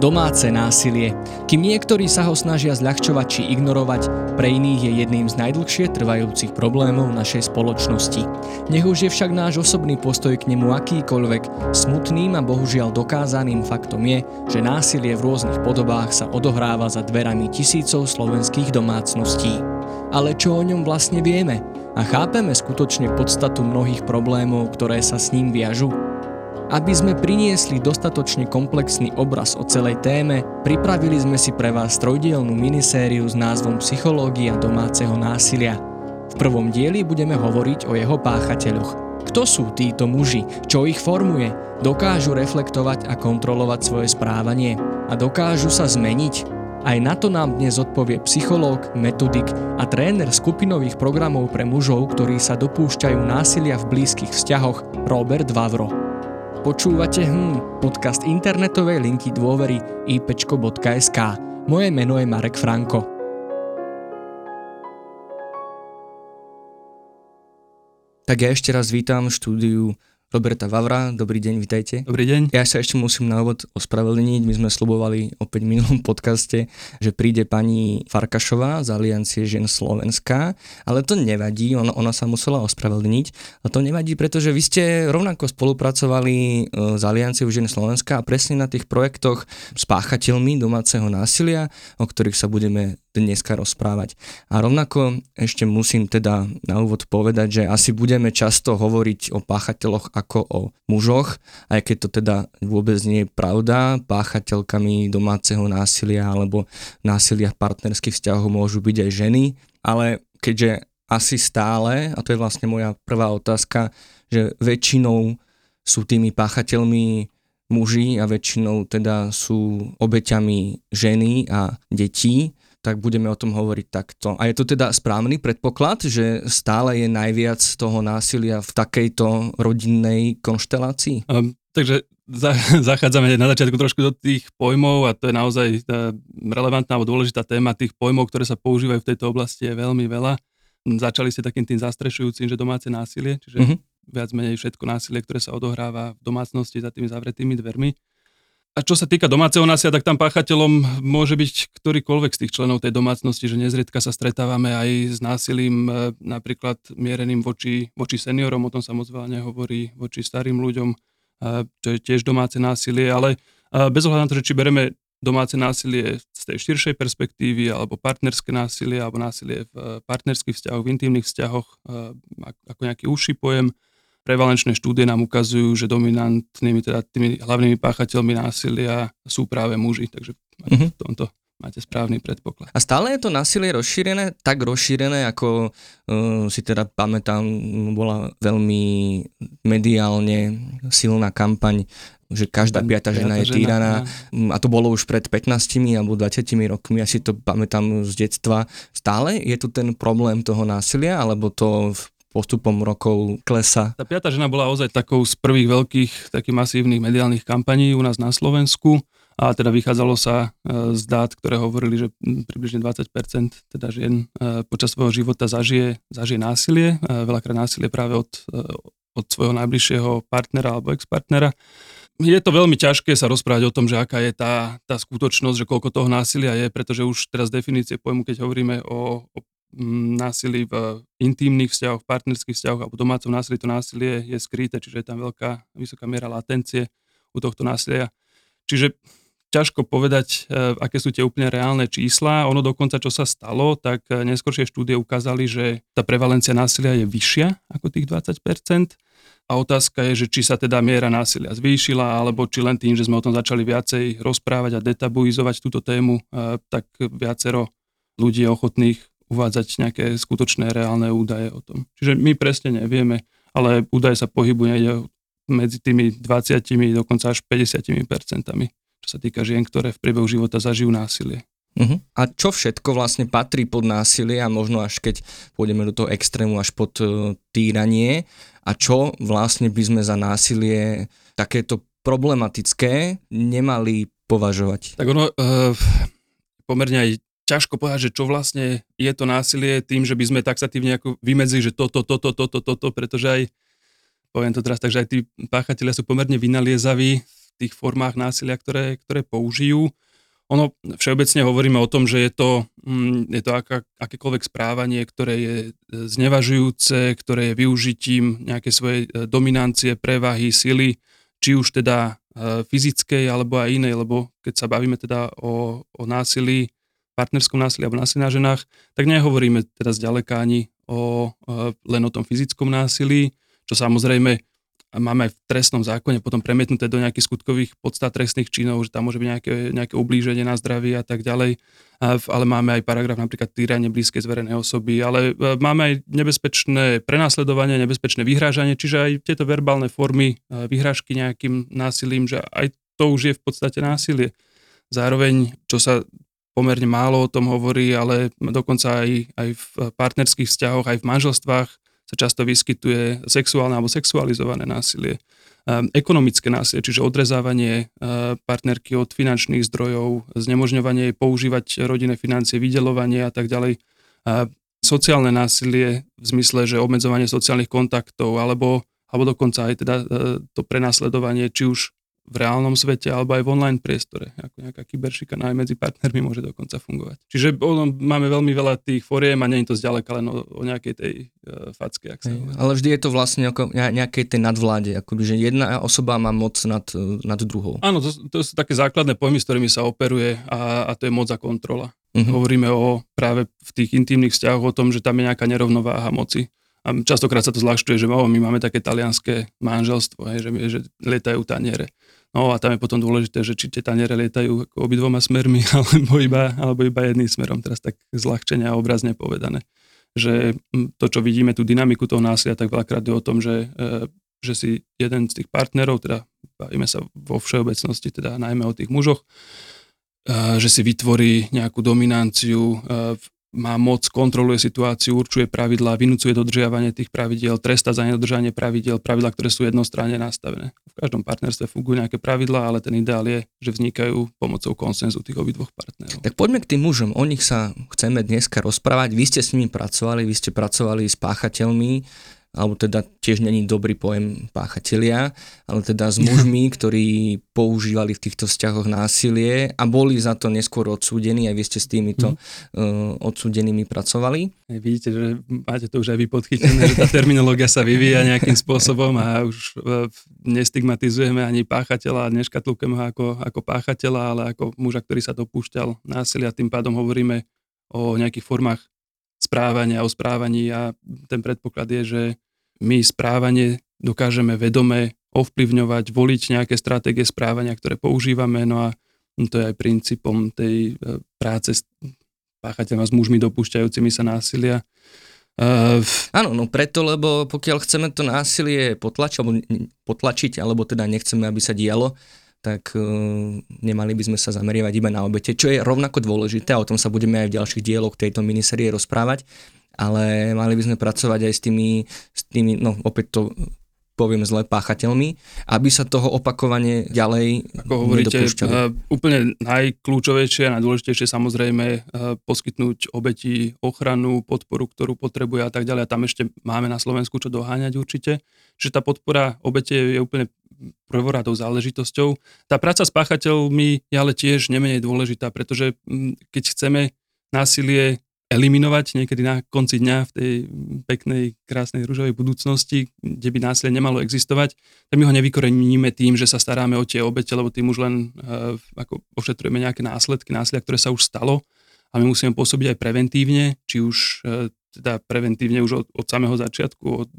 Domáce násilie. Kým niektorí sa ho snažia zľahčovať či ignorovať, pre iných je jedným z najdlhšie trvajúcich problémov našej spoločnosti. Nech už je však náš osobný postoj k nemu akýkoľvek, smutným a bohužiaľ dokázaným faktom je, že násilie v rôznych podobách sa odohráva za dverami tisícov slovenských domácností. Ale čo o ňom vlastne vieme? A chápeme skutočne podstatu mnohých problémov, ktoré sa s ním viažu? Aby sme priniesli dostatočne komplexný obraz o celej téme, pripravili sme si pre vás trojdielnú minisériu s názvom Psychológia domáceho násilia. V prvom dieli budeme hovoriť o jeho páchateľoch. Kto sú títo muži? Čo ich formuje? Dokážu reflektovať a kontrolovať svoje správanie? A dokážu sa zmeniť? Aj na to nám dnes odpovie psychológ, metodik a tréner skupinových programov pre mužov, ktorí sa dopúšťajú násilia v blízkych vzťahoch, Robert Vavro. Počúvate hm, podcast internetovej linky dôvery ipčko.sk. Moje meno je Marek Franko. Tak ja ešte raz vítam štúdiu Roberta Vavra. Dobrý deň, vitajte. Dobrý deň. Ja sa ešte musím na úvod ospravedlniť. My sme slubovali opäť v minulom podcaste, že príde pani Farkašová z Aliancie žien Slovenska, ale to nevadí, ona, ona sa musela ospravedlniť. A to nevadí, pretože vy ste rovnako spolupracovali e, s Alianciou žien Slovenska a presne na tých projektoch s páchateľmi domáceho násilia, o ktorých sa budeme dneska rozprávať. A rovnako ešte musím teda na úvod povedať, že asi budeme často hovoriť o páchateľoch ako o mužoch, aj keď to teda vôbec nie je pravda. Páchateľkami domáceho násilia alebo násilia v partnerských vzťahoch môžu byť aj ženy, ale keďže asi stále, a to je vlastne moja prvá otázka, že väčšinou sú tými páchateľmi muži a väčšinou teda sú obeťami ženy a detí, tak budeme o tom hovoriť takto. A je to teda správny predpoklad, že stále je najviac toho násilia v takejto rodinnej konštelácii? Um, takže za, zachádzame na začiatku trošku do tých pojmov a to je naozaj tá relevantná alebo dôležitá téma tých pojmov, ktoré sa používajú v tejto oblasti je veľmi veľa. Začali ste takým tým zastrešujúcim, že domáce násilie, čiže uh-huh. viac menej všetko násilie, ktoré sa odohráva v domácnosti za tými zavretými dvermi. A čo sa týka domáceho násilia, tak tam páchateľom môže byť ktorýkoľvek z tých členov tej domácnosti, že nezriedka sa stretávame aj s násilím e, napríklad miereným voči, voči seniorom, o tom sa moc veľa nehovorí, voči starým ľuďom, e, čo je tiež domáce násilie, ale e, bez ohľadu na to, že či bereme domáce násilie z tej širšej perspektívy, alebo partnerské násilie, alebo násilie v partnerských vzťahoch, v intimných vzťahoch, ako nejaký užší pojem, prevalenčné štúdie nám ukazujú, že dominantnými, teda tými hlavnými páchateľmi násilia sú práve muži, takže mm-hmm. v tomto máte správny predpoklad. A stále je to násilie rozšírené, tak rozšírené, ako uh, si teda pamätám, bola veľmi mediálne silná kampaň že každá piata žena je týraná a to bolo už pred 15 alebo 20 rokmi, ja si to pamätám z detstva. Stále je tu ten problém toho násilia, alebo to v postupom rokov klesa. Tá piata žena bola ozaj takou z prvých veľkých takých masívnych mediálnych kampaní u nás na Slovensku a teda vychádzalo sa e, z dát, ktoré hovorili, že približne 20% teda žien e, počas svojho života zažije, zažije násilie, e, veľakrát násilie práve od, od svojho najbližšieho partnera alebo ex-partnera. Je to veľmi ťažké sa rozprávať o tom, že aká je tá, tá skutočnosť, že koľko toho násilia je, pretože už teraz definície pojmu, keď hovoríme o, o násilí v intimných vzťahoch, partnerských vzťahoch alebo domácom násilí, to násilie je skryté, čiže je tam veľká, vysoká miera latencie u tohto násilia. Čiže ťažko povedať, e, aké sú tie úplne reálne čísla. Ono dokonca, čo sa stalo, tak e, neskôršie štúdie ukázali, že tá prevalencia násilia je vyššia ako tých 20%. A otázka je, že či sa teda miera násilia zvýšila, alebo či len tým, že sme o tom začali viacej rozprávať a detabuizovať túto tému, e, tak viacero ľudí ochotných uvádzať nejaké skutočné reálne údaje o tom. Čiže my presne nevieme, ale údaje sa pohybujú medzi tými 20, dokonca až 50 percentami, čo sa týka žien, ktoré v priebehu života zažijú násilie. Uh-huh. A čo všetko vlastne patrí pod násilie a možno až keď pôjdeme do toho extrému až pod uh, týranie a čo vlastne by sme za násilie takéto problematické nemali považovať? Tak ono uh, pomerne aj ťažko povedať, že čo vlastne je to násilie tým, že by sme taxatívne ako vymedzili, že toto, toto, toto, toto, pretože aj, poviem to teraz tak, aj tí páchatelia sú pomerne vynaliezaví v tých formách násilia, ktoré, ktoré použijú. Ono všeobecne hovoríme o tom, že je to, mm, je to aká, akékoľvek správanie, ktoré je znevažujúce, ktoré je využitím nejakej svojej dominancie, prevahy, sily, či už teda fyzickej alebo aj inej, lebo keď sa bavíme teda o, o násilí, partnerskom násilí alebo násilí na ženách, tak nehovoríme teda zďaleka ani o, len o tom fyzickom násilí, čo samozrejme máme aj v trestnom zákone potom premietnuté do nejakých skutkových podstat trestných činov, že tam môže byť nejaké, nejaké ublíženie na zdraví a tak ďalej. Ale máme aj paragraf napríklad týranie blízkej zverenej osoby, ale e, máme aj nebezpečné prenásledovanie, nebezpečné vyhrážanie, čiže aj tieto verbálne formy e, vyhrážky nejakým násilím, že aj to už je v podstate násilie. Zároveň, čo sa pomerne málo o tom hovorí, ale dokonca aj, aj v partnerských vzťahoch, aj v manželstvách sa často vyskytuje sexuálne alebo sexualizované násilie. Ehm, ekonomické násilie, čiže odrezávanie ehm, partnerky od finančných zdrojov, znemožňovanie jej používať rodinné financie, vydelovanie a tak ďalej. Ehm, sociálne násilie v zmysle, že obmedzovanie sociálnych kontaktov alebo, alebo dokonca aj teda to prenasledovanie, či už v reálnom svete alebo aj v online priestore. Ako nejaká kyberšikana aj medzi partnermi môže dokonca fungovať. Čiže ono, máme veľmi veľa tých foriem a nie je to zďaleka len o, o nejakej tej uh, facke. Ak sa ale vždy je to vlastne ako nejakej tej nadvláde, akoby, že jedna osoba má moc nad, nad druhou. Áno, to, to sú také základné pojmy, s ktorými sa operuje a, a to je moc a kontrola. Uh-huh. Hovoríme o práve v tých intimných vzťahoch o tom, že tam je nejaká nerovnováha moci. A častokrát sa to zľahčuje, že oh, my máme také talianské manželstvo, hej, že, že lietajú taniere. No a tam je potom dôležité, že či tie taniere lietajú obidvoma smermi, alebo iba, alebo iba jedným smerom, teraz tak zľahčenia a obrazne povedané. Že to, čo vidíme, tú dynamiku toho násilia, tak veľakrát je o tom, že, e, že si jeden z tých partnerov, teda bavíme sa vo všeobecnosti, teda najmä o tých mužoch, e, že si vytvorí nejakú dominanciu e, má moc, kontroluje situáciu, určuje pravidlá, vynúcuje dodržiavanie tých pravidiel, tresta za nedodržanie pravidiel, pravidlá, ktoré sú jednostranne nastavené. V každom partnerstve fungujú nejaké pravidlá, ale ten ideál je, že vznikajú pomocou konsenzu tých obidvoch partnerov. Tak poďme k tým mužom. O nich sa chceme dneska rozprávať. Vy ste s nimi pracovali, vy ste pracovali s páchateľmi alebo teda tiež není dobrý pojem páchatelia, ale teda s mužmi, ktorí používali v týchto vzťahoch násilie a boli za to neskôr odsúdení, aj vy ste s týmito mm. uh, odsúdenými pracovali. Vidíte, že máte to už aj vy podchytené, že tá terminológia sa vyvíja nejakým spôsobom a už uh, nestigmatizujeme ani páchateľa, neškatulkujeme ho ako, ako páchateľa, ale ako muža, ktorý sa dopúšťal násilia, tým pádom hovoríme o nejakých formách správania, o správaní a ten predpoklad je, že my správanie dokážeme vedome ovplyvňovať, voliť nejaké stratégie správania, ktoré používame, no a to je aj princípom tej e, práce s páchateľmi s mužmi dopúšťajúcimi sa násilia. Uh, Áno, no preto, lebo pokiaľ chceme to násilie potlačiť, alebo, potlačiť, alebo teda nechceme, aby sa dialo, tak uh, nemali by sme sa zameriavať iba na obete, čo je rovnako dôležité a o tom sa budeme aj v ďalších dieloch tejto miniserie rozprávať, ale mali by sme pracovať aj s tými, s tými no opäť to poviem zle, páchateľmi, aby sa toho opakovane ďalej Ako hovoríte, uh, úplne najkľúčovejšie a najdôležitejšie samozrejme uh, poskytnúť obeti ochranu, podporu, ktorú potrebuje a tak ďalej. A tam ešte máme na Slovensku čo doháňať určite. Čiže tá podpora obete je úplne prvoradou záležitosťou. Tá práca s páchateľmi je ale tiež nemenej dôležitá, pretože mm, keď chceme násilie eliminovať niekedy na konci dňa v tej peknej, krásnej rúžovej budúcnosti, kde by násilie nemalo existovať, tak my ho nevykoreníme tým, že sa staráme o tie obete, lebo tým už len uh, ako ošetrujeme nejaké následky násilia, ktoré sa už stalo a my musíme pôsobiť aj preventívne, či už uh, teda preventívne už od, od samého začiatku, od,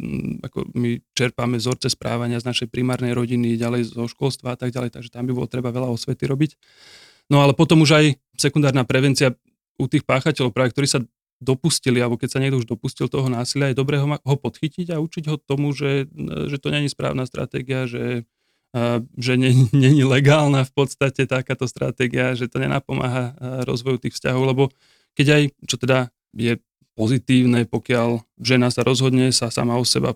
ako my čerpáme vzorce správania z našej primárnej rodiny, ďalej zo školstva a tak ďalej, takže tam by bolo treba veľa osvety robiť. No ale potom už aj sekundárna prevencia u tých páchateľov, práve ktorí sa dopustili, alebo keď sa niekto už dopustil toho násilia, je dobré ho, ho podchytiť a učiť ho tomu, že, že to není správna stratégia, že, že není legálna v podstate takáto stratégia, že to nenapomáha rozvoju tých vzťahov, lebo keď aj, čo teda je pozitívne, pokiaľ žena sa rozhodne sa sama o seba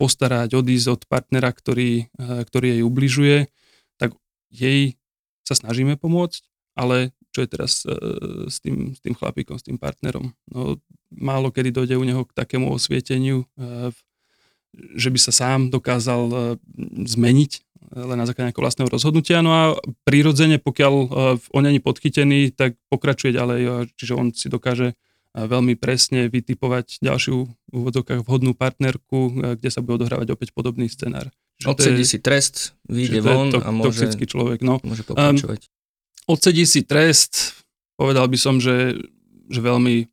postarať, odísť od partnera, ktorý, ktorý jej ubližuje, tak jej sa snažíme pomôcť, ale čo je teraz e, s tým, s tým chlapíkom, s tým partnerom. No, málo kedy dojde u neho k takému osvieteniu, že by sa sám dokázal zmeniť len na základe nejakého vlastného rozhodnutia. No a prirodzene, pokiaľ on není podchytený, tak pokračuje ďalej, čiže on si dokáže veľmi presne vytipovať ďalšiu v úvodzovkách vhodnú partnerku, kde sa bude odohrávať opäť podobný scenár. Odsedí si trest, vyjde von to, a môže, toxický človek, no. môže pokračovať. Um, odsedí si trest, povedal by som, že, že veľmi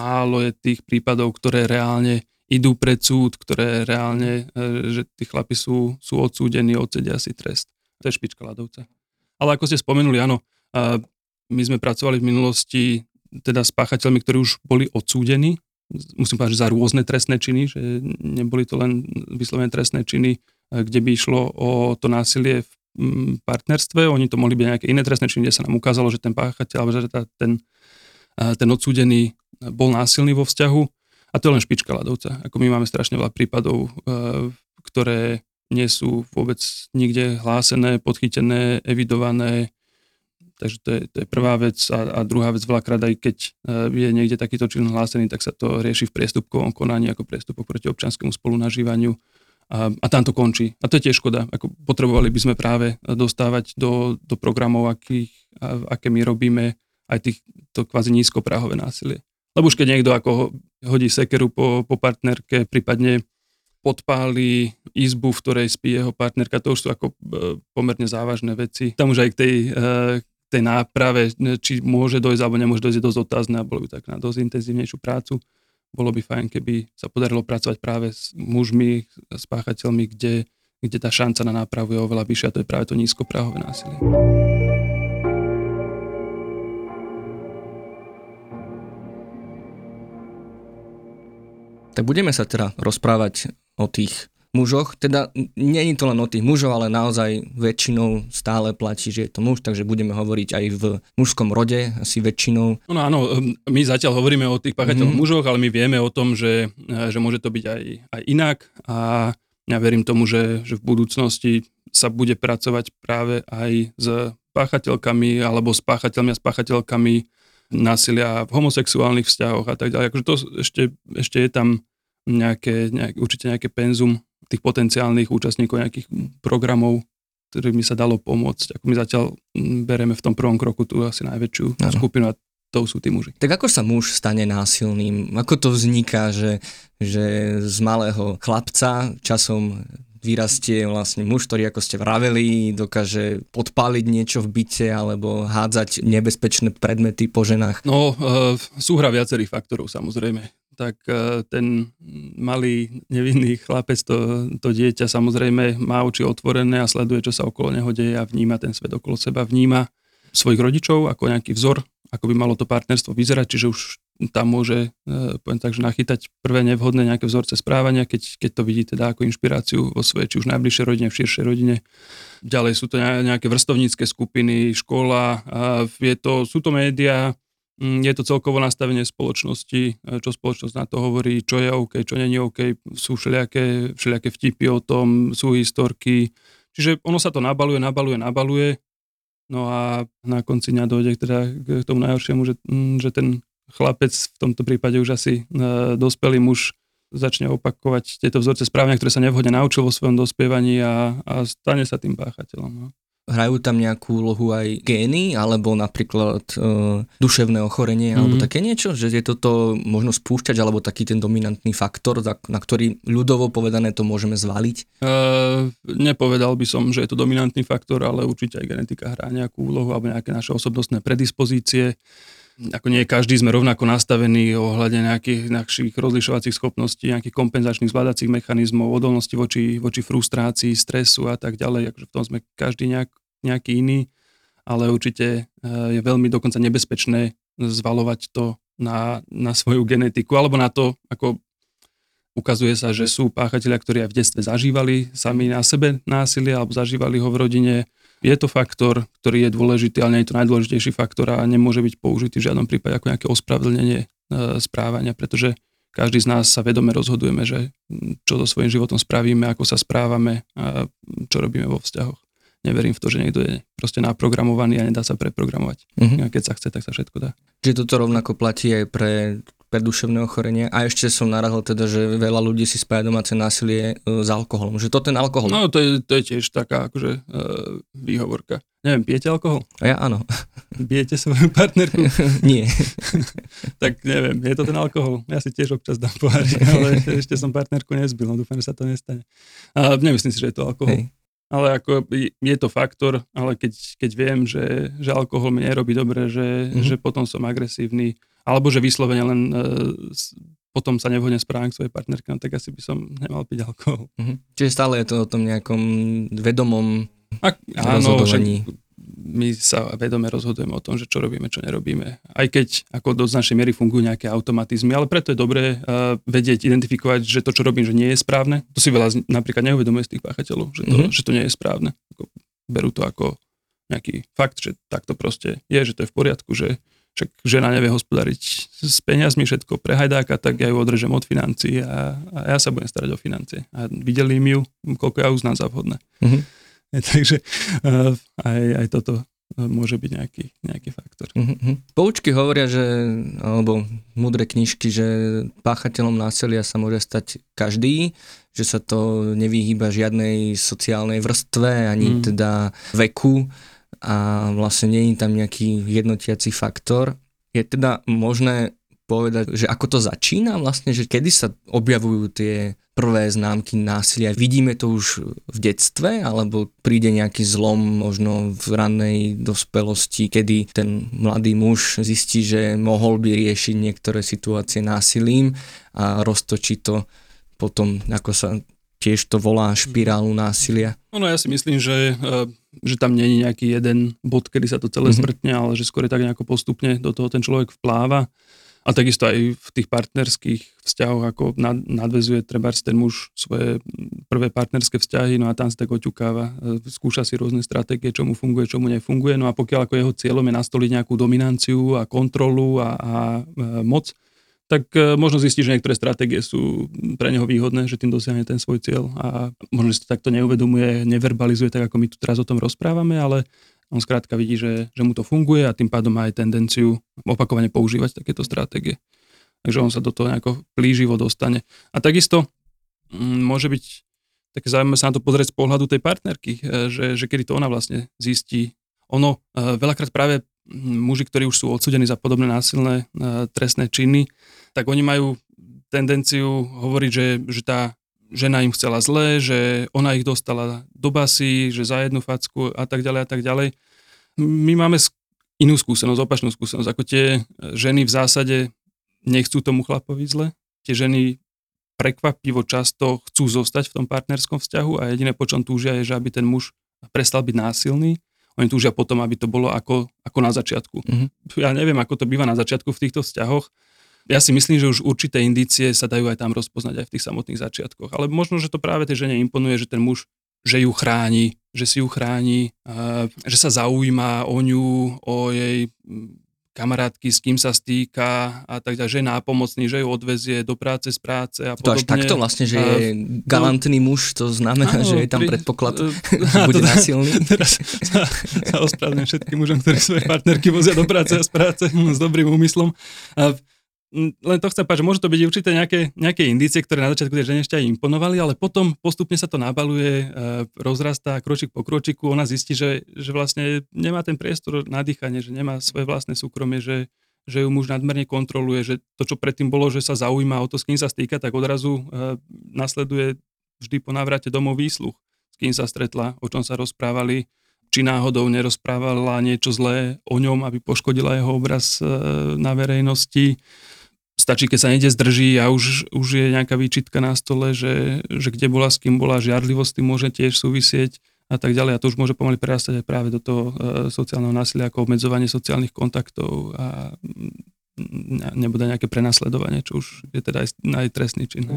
málo je tých prípadov, ktoré reálne idú pred súd, ktoré reálne, e, že tí chlapi sú, sú odsúdení, odsedia si trest. To je špička ľadovca. Ale ako ste spomenuli, áno, my sme pracovali v minulosti teda s páchateľmi, ktorí už boli odsúdení, musím povedať, že za rôzne trestné činy, že neboli to len vyslovené trestné činy, kde by išlo o to násilie v partnerstve, oni to mohli byť nejaké iné trestné činy, kde sa nám ukázalo, že ten páchateľ, alebo že ten, ten odsúdený bol násilný vo vzťahu a to je len špička ľadovca. Ako my máme strašne veľa prípadov, ktoré nie sú vôbec nikde hlásené, podchytené, evidované, Takže to je, to je prvá vec. A, a druhá vec, veľakrát aj keď je niekde takýto čin hlásený, tak sa to rieši v priestupkovom konaní ako priestupok proti občanskému spolunažívaniu a, a tam to končí. A to je tiež škoda. Ako potrebovali by sme práve dostávať do, do programov, akých, a, aké my robíme, aj tých, to kvázi nízkopráhové násilie. Lebo už keď niekto ako hodí sekeru po, po partnerke, prípadne podpáli izbu, v ktorej spí jeho partnerka, to už sú ako e, pomerne závažné veci. Tam už aj k tej, e, tej náprave, či môže dojsť alebo nemôže dojsť, je dosť otázne a bolo by tak na dosť intenzívnejšiu prácu bolo by fajn, keby sa podarilo pracovať práve s mužmi, s páchateľmi, kde, kde tá šanca na nápravu je oveľa vyššia, to je práve to nízkopráhové násilie. Tak budeme sa teda rozprávať o tých mužoch. Teda je to len o tých mužov, ale naozaj väčšinou stále platí, že je to muž, takže budeme hovoriť aj v mužskom rode asi väčšinou. No áno, my zatiaľ hovoríme o tých páchateľných mm. mužoch, ale my vieme o tom, že, že môže to byť aj, aj inak a ja verím tomu, že, že v budúcnosti sa bude pracovať práve aj s páchateľkami alebo s páchateľmi a s páchateľkami násilia v homosexuálnych vzťahoch a tak ďalej. Akože to ešte, ešte je tam nejaké, nejaké, určite nejaké penzum tých potenciálnych účastníkov nejakých skupinov, ktorými sa dalo pomôcť. Ako my zatiaľ mm, bereme v tom prvom kroku tú asi najväčšiu ano. skupinu a to sú tí muži. Tak ako sa muž stane násilným? Ako to vzniká, že, že z malého chlapca časom vyrastie vlastne muž, ktorý, ako ste vraveli, dokáže podpáliť niečo v byte alebo hádzať nebezpečné predmety po ženách? No, e, súhra viacerých faktorov samozrejme tak e, ten malý nevinný chlapec, to, to dieťa samozrejme má oči otvorené a sleduje, čo sa okolo neho deje a vníma ten svet okolo seba, vníma svojich rodičov ako nejaký vzor, ako by malo to partnerstvo vyzerať, čiže už tam môže, e, poviem tak, že nachytať prvé nevhodné nejaké vzorce správania, keď, keď to vidí teda ako inšpiráciu vo svojej, či už najbližšej rodine, v širšej rodine. Ďalej sú to nejaké vrstovnícke skupiny, škola, je to, sú to médiá, je to celkovo nastavenie spoločnosti, e, čo spoločnosť na to hovorí, čo je OK, čo nie je OK, sú všelijaké, všelijaké vtipy o tom, sú historky, čiže ono sa to nabaluje, nabaluje, nabaluje, no a na konci dňa dojde teda k tomu najhoršiemu, že, mm, že ten chlapec, v tomto prípade už asi e, dospelý muž, začne opakovať tieto vzorce správania, ktoré sa nevhodne naučil vo svojom dospievaní a, a stane sa tým páchateľom. No. Hrajú tam nejakú úlohu aj gény, alebo napríklad e, duševné ochorenie, mm. alebo mhm. také niečo? Že je toto možno spúšťať, alebo taký ten dominantný faktor, na ktorý ľudovo povedané to môžeme zvaliť? E, nepovedal by som, že je to dominantný faktor, ale určite aj genetika hrá nejakú úlohu, alebo nejaké naše osobnostné predispozície ako nie každý sme rovnako nastavení ohľadne nejakých našich rozlišovacích schopností, nejakých kompenzačných zvládacích mechanizmov, odolnosti voči, voči frustrácii, stresu a tak ďalej. Akože v tom sme každý nejak, nejaký iný, ale určite eh, je veľmi dokonca nebezpečné zvalovať to na, na svoju genetiku alebo na to, ako ukazuje sa, že sú páchatelia, ktorí aj v detstve zažívali sami na sebe násilie alebo zažívali ho v rodine, je to faktor, ktorý je dôležitý, ale nie je to najdôležitejší faktor a nemôže byť použitý v žiadnom prípade ako nejaké ospravedlnenie e, správania, pretože každý z nás sa vedome rozhodujeme, že čo so svojím životom spravíme, ako sa správame a čo robíme vo vzťahoch. Neverím v to, že niekto je proste naprogramovaný a nedá sa preprogramovať. Uh-huh. A keď sa chce, tak sa všetko dá. Čiže toto rovnako platí aj pre preduševné ochorenia a ešte som narazil teda, že veľa ľudí si spája domáce násilie e, s alkoholom. Že to ten alkohol. No to je, to je tiež taká akože uh, výhovorka. Neviem, pijete alkohol? A ja áno. Bijete svoju partnerku? Nie. tak neviem, je to ten alkohol. Ja si tiež občas dám pohárik, ale ešte som partnerku nezbil, no dúfam, že sa to nestane. A nemyslím si, že je to alkohol. Hej ale ako je to faktor, ale keď, keď viem, že, že alkohol mi nerobí dobre, že, mm-hmm. že potom som agresívny, alebo že vyslovene len uh, potom sa nevhodne správam k svojej partnerke, no tak asi by som nemal piť alkohol. Mm-hmm. Čiže stále je to o tom nejakom vedomom Ak, áno, rozhodovaní. Však my sa vedome rozhodujeme o tom, že čo robíme, čo nerobíme. Aj keď ako do značnej miery fungujú nejaké automatizmy, ale preto je dobré uh, vedieť, identifikovať, že to, čo robím, že nie je správne. To si veľa napríklad neuvedomuje z tých páchateľov, že to, mm-hmm. že to nie je správne. Berú to ako nejaký fakt, že takto proste je, že to je v poriadku, že však žena nevie hospodariť s peniazmi, všetko prehajdáka, tak ja ju odrežem od financií a, a ja sa budem starať o financie. A videli mi ju, koľko ja uznám za vhodné. Mm-hmm. Takže uh, aj, aj toto eh, môže byť nejaký, nejaký faktor. Uh-huh. Poučky hovoria, že, alebo mudré knižky, že páchateľom násilia sa môže stať každý, že sa to nevyhýba žiadnej sociálnej vrstve, ani mm. teda veku a vlastne nie je tam nejaký jednotiaci faktor. Je teda možné povedať, že ako to začína vlastne, že kedy sa objavujú tie prvé známky násilia. Vidíme to už v detstve, alebo príde nejaký zlom možno v rannej dospelosti, kedy ten mladý muž zistí, že mohol by riešiť niektoré situácie násilím a roztočí to potom, ako sa tiež to volá špirálu násilia. No, ja si myslím, že, eh, že tam nie je nejaký jeden bod, kedy sa to celé mm-hmm. zvrtne, ale že skôr tak nejako postupne do toho ten človek vpláva. A takisto aj v tých partnerských vzťahoch, ako nadvezuje treba ten muž svoje prvé partnerské vzťahy, no a tam sa tak oťukáva, e, skúša si rôzne stratégie, čo mu funguje, čo mu nefunguje, no a pokiaľ ako jeho cieľom je nastoliť nejakú dominanciu a kontrolu a, a e, moc, tak e, možno zistí, že niektoré stratégie sú pre neho výhodné, že tým dosiahne ten svoj cieľ. A možno si to takto neuvedomuje, neverbalizuje tak, ako my tu teraz o tom rozprávame, ale on skrátka vidí, že, že mu to funguje a tým pádom má aj tendenciu opakovane používať takéto stratégie. Takže on sa do toho nejako plíživo dostane. A takisto mm, môže byť také zaujímavé sa na to pozrieť z pohľadu tej partnerky, e, že, že kedy to ona vlastne zistí. Ono, e, veľakrát práve muži, ktorí už sú odsudení za podobné násilné e, trestné činy, tak oni majú tendenciu hovoriť, že, že tá žena im chcela zle, že ona ich dostala do basy, že za jednu facku a tak ďalej a tak ďalej. My máme inú skúsenosť, opačnú skúsenosť, ako tie ženy v zásade nechcú tomu chlapovi zle. Tie ženy prekvapivo často chcú zostať v tom partnerskom vzťahu a jediné, po čom túžia, je, že aby ten muž prestal byť násilný. Oni túžia potom, aby to bolo ako, ako na začiatku. Mm-hmm. Ja neviem, ako to býva na začiatku v týchto vzťahoch, ja si myslím, že už určité indície sa dajú aj tam rozpoznať aj v tých samotných začiatkoch. Ale možno, že to práve tej žene imponuje, že ten muž že ju chráni, že si ju chráni, že sa zaujíma o ňu, o jej kamarátky, s kým sa stýka a tak ďalej, že je nápomocný, že ju odvezie do práce z práce a podobne. To až takto vlastne, že je galantný no, muž, to znamená, áno, že je tam pri, predpoklad, uh, že bude násilný. Teraz sa, sa ospravedlňujem všetkým mužom, ktorí svoje partnerky vozia do práce a z práce s dobrým úmyslom. A len to chcem že môže to byť určité nejaké, nejaké indície, ktoré na začiatku tej žene aj imponovali, ale potom postupne sa to nabaluje, e, rozrastá kročík po kročiku, ona zistí, že, že vlastne nemá ten priestor na dýchanie, že nemá svoje vlastné súkromie, že, že ju muž nadmerne kontroluje, že to, čo predtým bolo, že sa zaujíma o to, s kým sa stýka, tak odrazu e, nasleduje vždy po návrate domov výsluch, s kým sa stretla, o čom sa rozprávali, či náhodou nerozprávala niečo zlé o ňom, aby poškodila jeho obraz e, na verejnosti stačí, keď sa niekde zdrží a už, už je nejaká výčitka na stole, že, že kde bola, s kým bola, žiarlivosť tým môže tiež súvisieť a tak ďalej. A to už môže pomaly prerastať aj práve do toho e, sociálneho násilia ako obmedzovanie sociálnych kontaktov a nebude nejaké prenasledovanie, čo už je teda aj, aj trestný čin.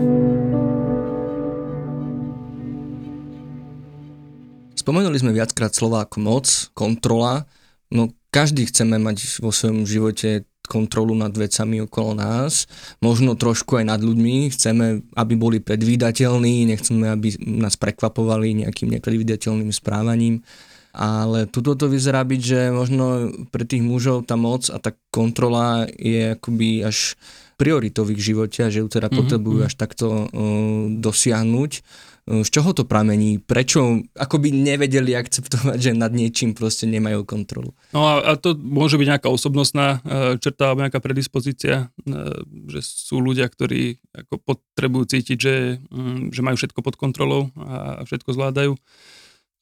Spomenuli sme viackrát slova ako moc, kontrola. No každý chceme mať vo svojom živote kontrolu nad vecami okolo nás, možno trošku aj nad ľuďmi, chceme, aby boli predvídateľní, nechceme, aby nás prekvapovali nejakým nepredvídateľným správaním. ale tuto to vyzerá byť, že možno pre tých mužov tá moc a tá kontrola je akoby až prioritou v ich živote a že ju teda mm-hmm. potrebujú až takto uh, dosiahnuť. Uh, z čoho to pramení? Prečo akoby nevedeli akceptovať, že nad niečím proste nemajú kontrolu? No a, a to môže byť nejaká osobnostná uh, črta alebo nejaká predispozícia, uh, že sú ľudia, ktorí ako potrebujú cítiť, že, um, že majú všetko pod kontrolou a všetko zvládajú.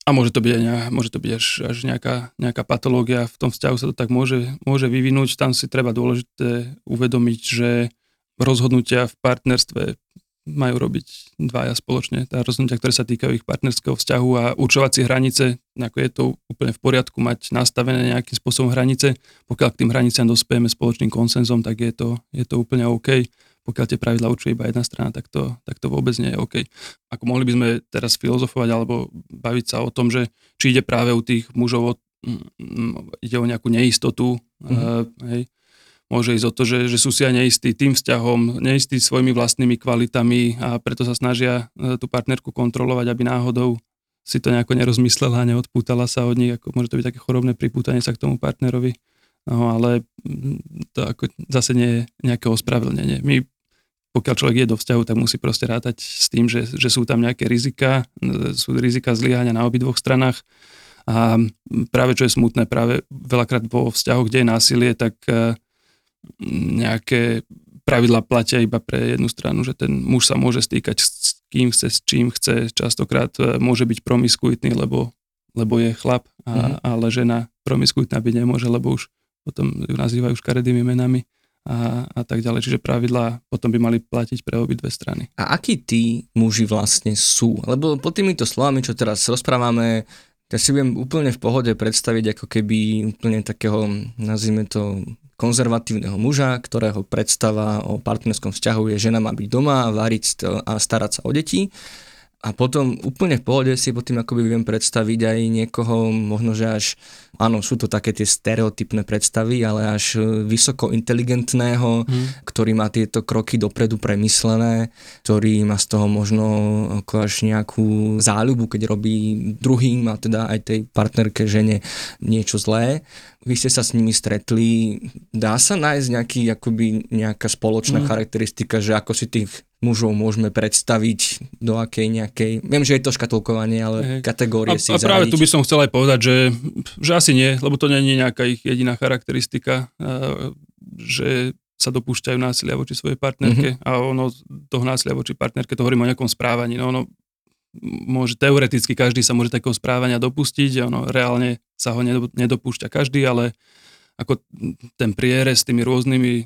A môže to byť, aj, môže to byť až, až nejaká, nejaká patológia, v tom vzťahu sa to tak môže, môže vyvinúť. Tam si treba dôležité uvedomiť, že rozhodnutia v partnerstve majú robiť dvaja spoločne. Tá rozhodnutia, ktoré sa týkajú ich partnerského vzťahu a určovať si hranice, ako je to úplne v poriadku mať nastavené nejakým spôsobom hranice. Pokiaľ k tým hraniciam dospejeme spoločným konsenzom, tak je to, je to úplne OK pokiaľ tie pravidla určuje iba jedna strana, tak to, tak to vôbec nie je OK. Ako mohli by sme teraz filozofovať alebo baviť sa o tom, že či ide práve u tých mužov, ide o nejakú neistotu, mm-hmm. uh, hej, môže ísť o to, že, že sú si aj neistí tým vzťahom, neistí svojimi vlastnými kvalitami a preto sa snažia uh, tú partnerku kontrolovať, aby náhodou si to nejako nerozmyslela a neodpútala sa od nich, ako môže to byť také chorobné pripútanie sa k tomu partnerovi. No ale mm, to ako zase nie je nejaké ospravedlnenie. My pokiaľ človek je do vzťahu, tak musí proste rátať s tým, že, že sú tam nejaké rizika, sú rizika zlyhania na obidvoch stranách a práve čo je smutné, práve veľakrát vo vzťahu, kde je násilie, tak e, nejaké pravidla platia iba pre jednu stranu, že ten muž sa môže stýkať s kým chce, s čím chce, častokrát e, môže byť promiskuitný, lebo, lebo je chlap, a, mm-hmm. ale žena promiskuitná byť nemôže, lebo už potom ju nazývajú škaredými menami a, a tak ďalej. Čiže pravidlá potom by mali platiť pre obidve strany. A akí tí muži vlastne sú? Lebo pod týmito slovami, čo teraz rozprávame, ja si viem úplne v pohode predstaviť ako keby úplne takého, nazvime to, konzervatívneho muža, ktorého predstava o partnerskom vzťahu je, žena má byť doma, variť a starať sa o deti a potom úplne v pohode si potom akoby viem predstaviť aj niekoho, možno že až, áno, sú to také tie stereotypné predstavy, ale až e, vysoko inteligentného, mm. ktorý má tieto kroky dopredu premyslené, ktorý má z toho možno ako až nejakú záľubu, keď robí druhým a teda aj tej partnerke žene niečo zlé vy ste sa s nimi stretli, dá sa nájsť nejaký, akoby nejaká spoločná mm. charakteristika, že ako si tých mužov môžeme predstaviť do akej nejakej, viem, že je to škatulkovanie, ale hey. kategórie a, si A práve tu by som chcel aj povedať, že, že asi nie, lebo to nie je nejaká ich jediná charakteristika, že sa dopúšťajú násilia voči svojej partnerke mm-hmm. a ono toho násilia voči partnerke, to hovorím o nejakom správaní, no ono môže teoreticky každý sa môže takého správania dopustiť, ono reálne sa ho nedopúšťa každý, ale ako ten prierez s tými rôznymi uh,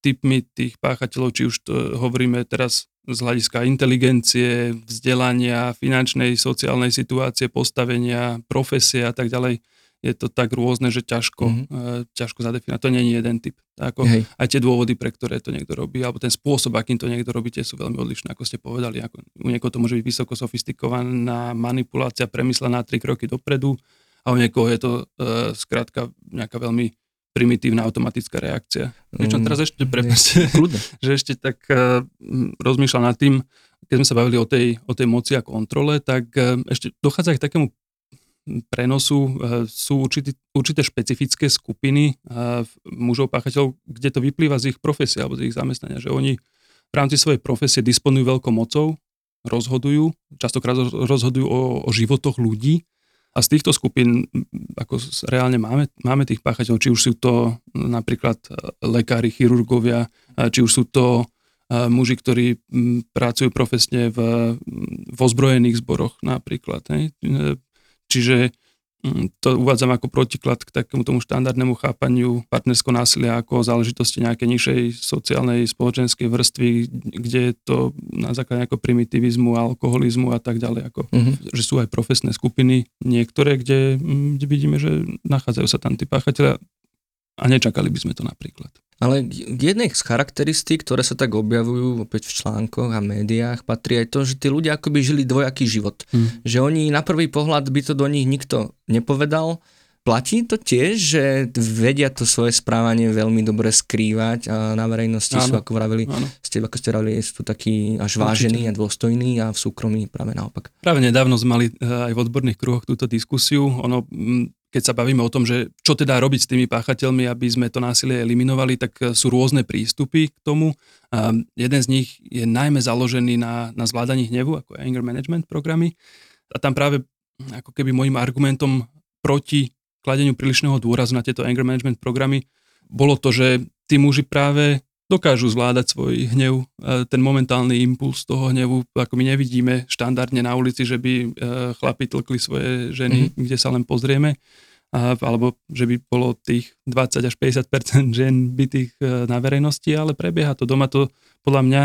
typmi tých páchateľov, či už to hovoríme teraz z hľadiska inteligencie, vzdelania, finančnej, sociálnej situácie, postavenia, profesie a tak ďalej, je to tak rôzne, že ťažko, mm-hmm. ťažko zadefinovať. To nie je jeden typ. Ako, aj tie dôvody, pre ktoré to niekto robí, alebo ten spôsob, akým to niekto robí, tie sú veľmi odlišné, ako ste povedali. Ako, u niekoho to môže byť vysoko sofistikovaná manipulácia, premyslená tri kroky dopredu, a u niekoho je to uh, skrátka nejaká veľmi primitívna automatická reakcia. Niečo mm, teraz ešte, prepáčte, že ešte tak uh, rozmýšľam nad tým, keď sme sa bavili o tej, o tej moci a kontrole, tak uh, ešte dochádza k takému prenosu. Eh, sú určité, určité špecifické skupiny eh, mužov páchateľov, kde to vyplýva z ich profesie alebo z ich zamestnania, že oni v rámci svojej profesie disponujú veľkou mocou, rozhodujú, častokrát rozhodujú o, o životoch ľudí a z týchto skupín ako reálne máme, máme tých páchateľov, či už sú to napríklad eh, lekári, chirurgovia, či už sú to muži, ktorí pracujú profesne v, v ozbrojených zboroch napríklad. Čiže to uvádzam ako protiklad k takému tomu štandardnému chápaniu partnerského násilia ako záležitosti nejakej nižšej sociálnej spoločenskej vrstvy, kde je to na základe nejakého primitivizmu, alkoholizmu a tak ďalej. Ako, mm-hmm. Že sú aj profesné skupiny niektoré, kde, mm, kde vidíme, že nachádzajú sa tam tí páchatelia a nečakali by sme to napríklad. Ale k jednej z charakteristík, ktoré sa tak objavujú opäť v článkoch a médiách, patrí aj to, že tí ľudia akoby žili dvojaký život. Hmm. Že oni na prvý pohľad by to do nich nikto nepovedal, Platí to tiež, že vedia to svoje správanie veľmi dobre skrývať a na verejnosti áno, sú, ako vravili, ste, ako ste vravili, sú takí až vážení a dôstojní a v súkromí práve naopak. Práve nedávno sme mali eh, aj v odborných kruhoch túto diskusiu. Ono, keď sa bavíme o tom, že čo teda robiť s tými páchateľmi, aby sme to násilie eliminovali, tak eh, sú rôzne prístupy k tomu. A jeden z nich je najmä založený na, na zvládaní hnevu, ako anger management programy. A tam práve ako keby môjim argumentom proti kladeniu prílišného dôrazu na tieto anger management programy bolo to, že tí muži práve dokážu zvládať svoj hnev, e, ten momentálny impuls toho hnevu, ako my nevidíme štandardne na ulici, že by e, chlapi tlkli svoje ženy, mm-hmm. kde sa len pozrieme, alebo že by bolo tých 20 až 50 žien bytých e, na verejnosti, ale prebieha to doma. To podľa mňa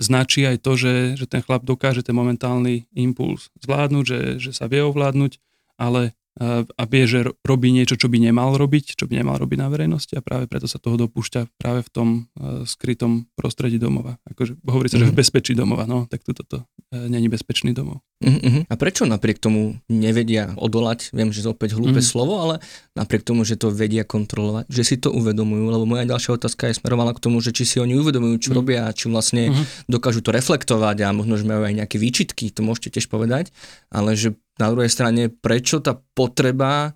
značí aj to, že, že ten chlap dokáže ten momentálny impuls zvládnuť, že, že sa vie ovládnuť, ale a vie, že robí niečo, čo by nemal robiť, čo by nemal robiť na verejnosti a práve preto sa toho dopúšťa práve v tom uh, skrytom prostredí domova. Akože hovorí sa, mm-hmm. že v mhm. bezpečí domova, no tak toto to uh, není bezpečný domov. Mm-hmm. A prečo napriek tomu nevedia odolať, viem, že opäť hlúpe mm-hmm. slovo, ale napriek tomu, že to vedia kontrolovať, že si to uvedomujú, lebo moja ďalšia otázka je smerovala k tomu, že či si oni uvedomujú, čo mm-hmm. robia, či vlastne mm-hmm. dokážu to reflektovať a možno, že majú aj nejaké výčitky, to môžete tiež povedať, ale že na druhej strane, prečo tá potreba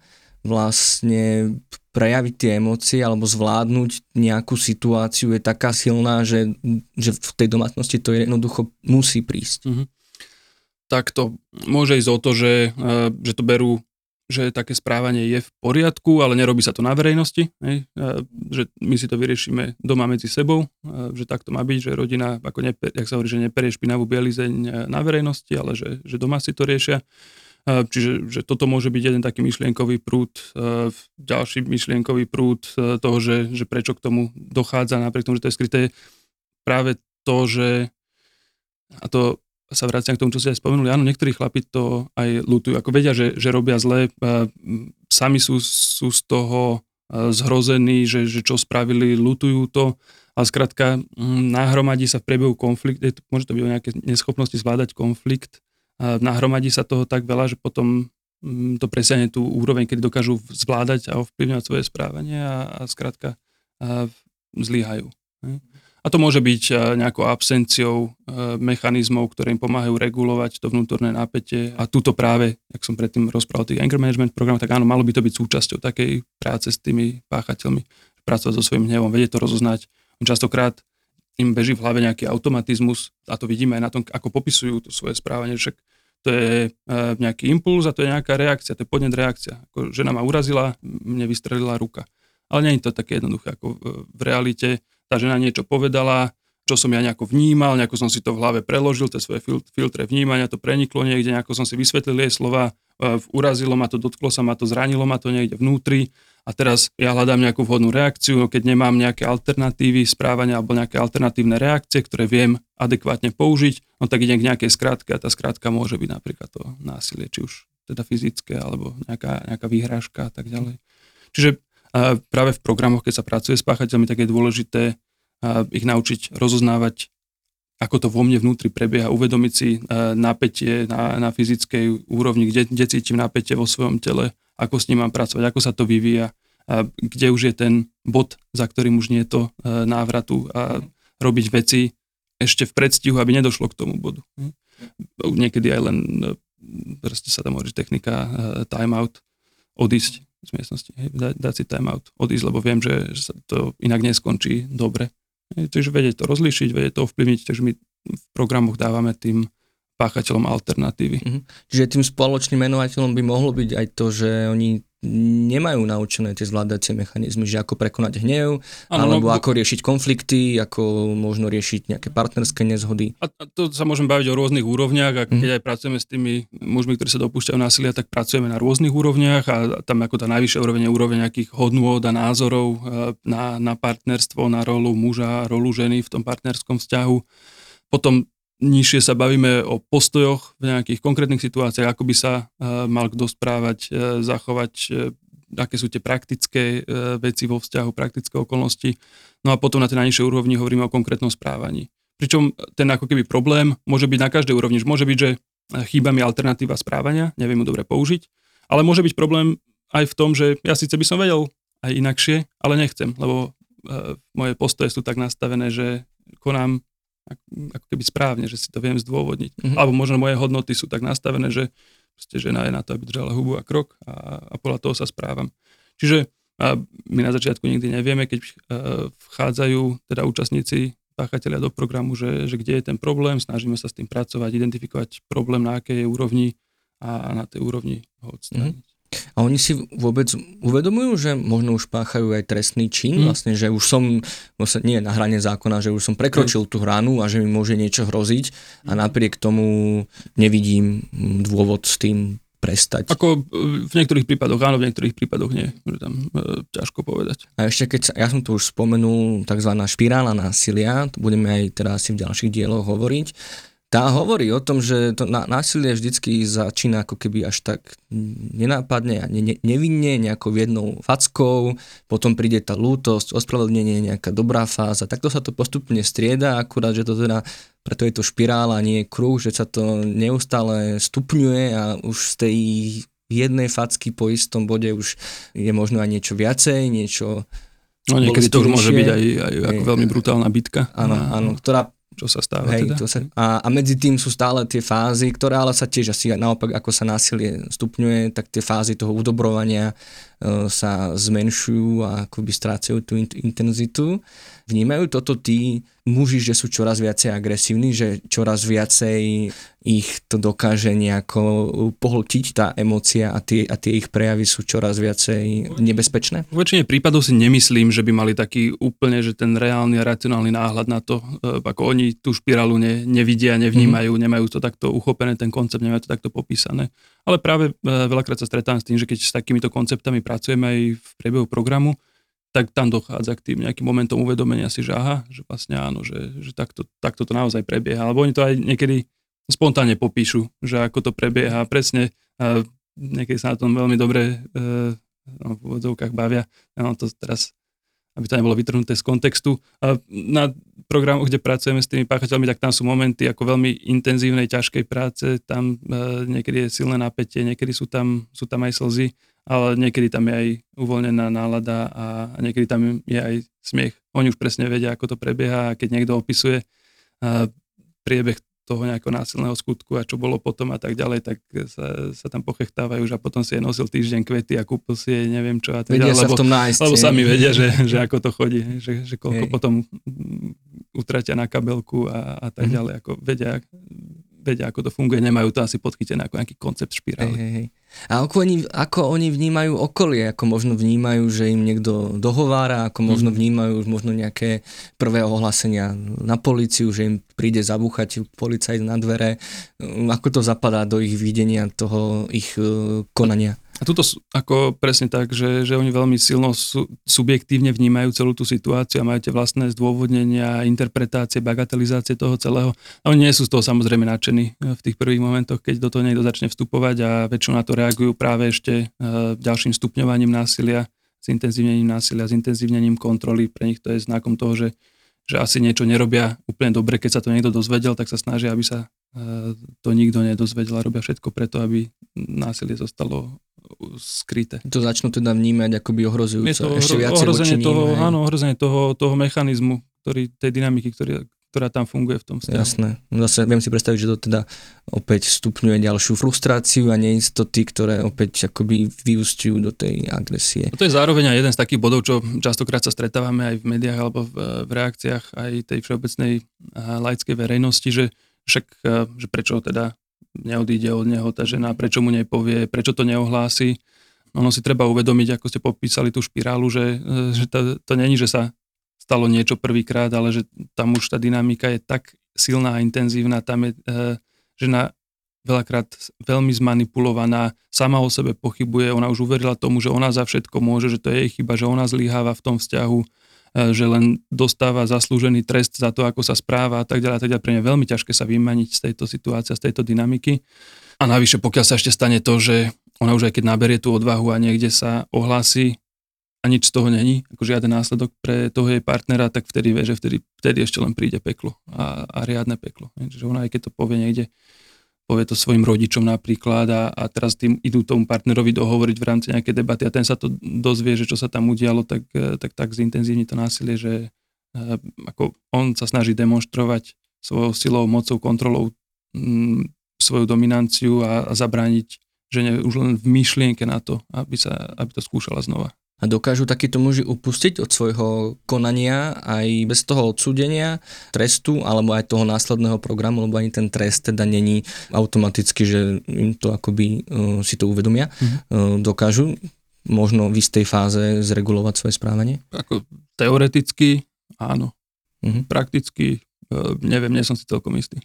vlastne prejaviť tie emócie alebo zvládnuť nejakú situáciu je taká silná, že, že v tej domácnosti to jednoducho musí prísť. Mm-hmm. Tak to môže ísť o to, že, e, že to berú že také správanie je v poriadku, ale nerobí sa to na verejnosti, hej? že my si to vyriešime doma medzi sebou, že tak to má byť, že rodina, ako neper, jak sa hovorí, že neperie špinavú bielizeň e, na verejnosti, ale že, že doma si to riešia. Čiže že toto môže byť jeden taký myšlienkový prúd, e, ďalší myšlienkový prúd e, toho, že, že prečo k tomu dochádza, napriek tomu, že to je skryté, práve to, že a to sa vraciam k tomu, čo ste aj spomenuli, áno, niektorí chlapi to aj lutujú, ako vedia, že, že robia zle, sami sú, sú z toho zhrození, že, že čo spravili, lutujú to, ale skrátka nahromadí sa v priebehu konflikt, môže to byť o nejaké neschopnosti zvládať konflikt, nahromadí sa toho tak veľa, že potom mm, to presiahne tú úroveň, kedy dokážu zvládať a ovplyvňovať svoje správanie a, a skrátka a zlyhajú. A to môže byť nejakou absenciou mechanizmov, ktoré im pomáhajú regulovať to vnútorné napätie. A túto práve, jak som predtým rozprával o tých anger management programoch, tak áno, malo by to byť súčasťou takej práce s tými páchateľmi. Pracovať so svojím hnevom, vedieť to rozoznať. Častokrát im beží v hlave nejaký automatizmus a to vidíme aj na tom, ako popisujú to svoje správanie, však to je e, nejaký impuls a to je nejaká reakcia, to je podnet reakcia. Ako žena ma urazila, mne vystrelila ruka. Ale nie je to také jednoduché, ako v realite. Tá žena niečo povedala, čo som ja nejako vnímal, nejako som si to v hlave preložil, tie svoje filtre vnímania, to preniklo niekde, nejako som si vysvetlil jej slova, e, urazilo ma to, dotklo sa ma to, zranilo ma to niekde vnútri a teraz ja hľadám nejakú vhodnú reakciu, no keď nemám nejaké alternatívy správania alebo nejaké alternatívne reakcie, ktoré viem adekvátne použiť, no tak idem k nejakej skratke a tá skratka môže byť napríklad to násilie, či už teda fyzické alebo nejaká, nejaká výhražka a tak ďalej. Čiže práve v programoch, keď sa pracuje s páchateľmi, tak je dôležité ich naučiť rozoznávať, ako to vo mne vnútri prebieha, uvedomiť si napätie na, na fyzickej úrovni, kde, kde cítim napätie vo svojom tele, ako s ním mám pracovať, ako sa to vyvíja, kde už je ten bod, za ktorým už nie je to návratu a robiť veci ešte v predstihu, aby nedošlo k tomu bodu. Niekedy aj len proste sa tam hovorí technika timeout, odísť z miestnosti, dať, dať si timeout, odísť, lebo viem, že sa to inak neskončí dobre. Takže vedieť to rozlíšiť, vedieť to ovplyvniť, takže my v programoch dávame tým páchateľom alternatívy. Mm-hmm. Čiže tým spoločným menovateľom by mohlo byť aj to, že oni nemajú naučené tie zvládacie mechanizmy, že ako prekonať hnev, ano, alebo no, ako riešiť konflikty, ako možno riešiť nejaké partnerské nezhody. A, a to sa môžeme baviť o rôznych úrovniach a keď mm. aj pracujeme s tými mužmi, ktorí sa dopúšťajú násilia, tak pracujeme na rôznych úrovniach a tam ako tá najvyššia úroveň je úroveň nejakých hodnôt a názorov e, na, na partnerstvo, na rolu muža, rolu ženy v tom partnerskom vzťahu. Potom nižšie sa bavíme o postojoch v nejakých konkrétnych situáciách, ako by sa uh, mal kto správať, uh, zachovať, uh, aké sú tie praktické veci vo vzťahu, praktické okolnosti. No a potom na tej najnižšej úrovni hovoríme o konkrétnom správaní. Pričom ten ako keby problém môže byť na každej úrovni. Môže byť, že chýba mi alternatíva správania, neviem ju dobre použiť, ale môže byť problém aj v tom, že ja síce by som vedel aj inakšie, ale nechcem, lebo moje postoje sú tak nastavené, že konám ako keby správne, že si to viem zdôvodniť. Mm-hmm. Alebo možno moje hodnoty sú tak nastavené, že proste žena je na to, aby držala hubu a krok a, a podľa toho sa správam. Čiže a my na začiatku nikdy nevieme, keď uh, vchádzajú teda účastníci páchatelia do programu, že, že kde je ten problém, snažíme sa s tým pracovať, identifikovať problém na akej je úrovni a na tej úrovni ho odstrániť. Mm-hmm. A oni si vôbec uvedomujú, že možno už páchajú aj trestný čin, mm. vlastne, že už som, vlastne nie na hrane zákona, že už som prekročil mm. tú hranu a že mi môže niečo hroziť a mhm. napriek tomu nevidím dôvod s tým prestať. Ako v niektorých prípadoch áno, v niektorých prípadoch nie. Môže tam e, ťažko povedať. A ešte keď sa, ja som to už spomenul, tzv. špirála násilia, to budeme aj teraz asi v ďalších dieloch hovoriť, tá hovorí o tom, že to násilie vždycky začína ako keby až tak nenápadne a ne, ne, nevinne, nejakou jednou fackou, potom príde tá lútosť, ospravedlnenie, nejaká dobrá fáza. Takto sa to postupne strieda, akurát, že to teda, preto je to špirála, nie je kruh, že sa to neustále stupňuje a už z tej jednej facky po istom bode už je možno aj niečo viacej, niečo No niekedy to už môže byť aj, aj ako veľmi brutálna bitka. Áno, áno, ktorá čo sa stáva Hej, teda. To sa, a, a medzi tým sú stále tie fázy, ktoré ale sa tiež asi naopak, ako sa násilie stupňuje, tak tie fázy toho udobrovania sa zmenšujú a akoby strácajú tú intenzitu. Vnímajú toto tí muži, že sú čoraz viacej agresívni, že čoraz viacej ich to dokáže nejako pohltiť, tá emócia a tie, a tie ich prejavy sú čoraz viacej nebezpečné? V väčšine prípadov si nemyslím, že by mali taký úplne, že ten reálny a racionálny náhľad na to, e, ako oni tú špirálu ne, nevidia, nevnímajú, mm. nemajú to takto uchopené, ten koncept, nemajú to takto popísané. Ale práve e, veľakrát sa stretávam s tým, že keď s takýmito konceptami pracujeme aj v priebehu programu, tak tam dochádza k tým nejakým momentom uvedomenia si, že aha, že vlastne áno, že, že takto, takto to naozaj prebieha. Alebo oni to aj niekedy spontánne popíšu, že ako to prebieha presne. A niekedy sa na tom veľmi dobre e, no, v úvodzovkách bavia. Ja to teraz aby to nebolo vytrhnuté z kontextu. Na programu, kde pracujeme s tými páchateľmi, tak tam sú momenty ako veľmi intenzívnej, ťažkej práce, tam e, niekedy je silné napätie, niekedy sú tam, sú tam aj slzy ale niekedy tam je aj uvoľnená nálada a niekedy tam je aj smiech. Oni už presne vedia, ako to prebieha a keď niekto opisuje priebeh toho nejakého násilného skutku a čo bolo potom a tak ďalej, tak sa, sa tam pochechtávajú, že a potom si je nosil týždeň kvety a kúpil si je neviem čo a tak vedia ďalej, sa lebo, v tom nájsť. Lebo sami vedia, že, že ako to chodí, že, že koľko Hej. potom utratia na kabelku a, a tak mm-hmm. ďalej, ako vedia, vedia, ako to funguje, nemajú to asi podchytené ako nejaký koncept špirály. Hej, hej. A ako oni, ako oni vnímajú okolie, ako možno vnímajú, že im niekto dohovára, ako možno mhm. vnímajú možno nejaké prvé ohlásenia na policiu, že im príde zabúchať policajt na dvere, ako to zapadá do ich videnia toho ich uh, konania. A tuto ako presne tak, že, že oni veľmi silno su, subjektívne vnímajú celú tú situáciu a majú tie vlastné zdôvodnenia, interpretácie, bagatelizácie toho celého. A oni nie sú z toho samozrejme nadšení eh, v tých prvých momentoch, keď do toho niekto začne vstupovať a väčšinou na to reagujú práve ešte uh, ďalším stupňovaním násilia, s intenzívnením násilia, s intenzívnením kontroly. Pre nich to je znakom toho, že, že asi niečo nerobia úplne dobre, keď sa to niekto dozvedel, tak sa snažia, aby sa uh, to nikto nedozvedel a robia všetko preto, aby násilie zostalo skryté. To začnú teda vnímať akoby ohrozujúce. Je to ohro, ešte viacej ohrozenie toho, ním, áno, ohrozenie toho, toho mechanizmu, ktorý, tej dynamiky, ktorý, ktorá tam funguje v tom vzťahu. Jasné. Zase viem si predstaviť, že to teda opäť stupňuje ďalšiu frustráciu a neistoty, ktoré opäť akoby vyústiujú do tej agresie. To je zároveň aj jeden z takých bodov, čo častokrát sa stretávame aj v médiách alebo v, v reakciách aj tej všeobecnej laickej verejnosti, že však, že prečo teda neodíde od neho tá žena, prečo mu nepovie, prečo to neohlási. Ono si treba uvedomiť, ako ste popísali tú špirálu, že, že to, to není, že sa stalo niečo prvýkrát, ale že tam už tá dynamika je tak silná a intenzívna, tam je e, žena veľakrát veľmi zmanipulovaná, sama o sebe pochybuje, ona už uverila tomu, že ona za všetko môže, že to je jej chyba, že ona zlyháva v tom vzťahu, že len dostáva zaslúžený trest za to, ako sa správa a tak ďalej. A tak ďalej. Pre mňa veľmi ťažké sa vymaniť z tejto situácie, z tejto dynamiky. A navyše, pokiaľ sa ešte stane to, že ona už aj keď naberie tú odvahu a niekde sa ohlási a nič z toho není, ako žiaden následok pre toho jej partnera, tak vtedy vie, že vtedy, vtedy ešte len príde peklo a, a riadne peklo. Čiže ona aj keď to povie niekde povie to svojim rodičom napríklad a, a teraz tým idú tomu partnerovi dohovoriť v rámci nejakej debaty a ten sa to dozvie, že čo sa tam udialo, tak tak, tak zintenzívni to násilie, že uh, ako on sa snaží demonstrovať svojou silou, mocou, kontrolou mm, svoju dominanciu a, a zabrániť žene už len v myšlienke na to, aby, sa, aby to skúšala znova. A dokážu takíto muži upustiť od svojho konania aj bez toho odsúdenia, trestu alebo aj toho následného programu, lebo ani ten trest teda není automaticky, že im to akoby uh, si to uvedomia. Mm-hmm. Uh, dokážu možno v istej fáze zregulovať svoje správanie? Ako teoreticky áno. Mm-hmm. Prakticky uh, neviem, nie som si celkom istý.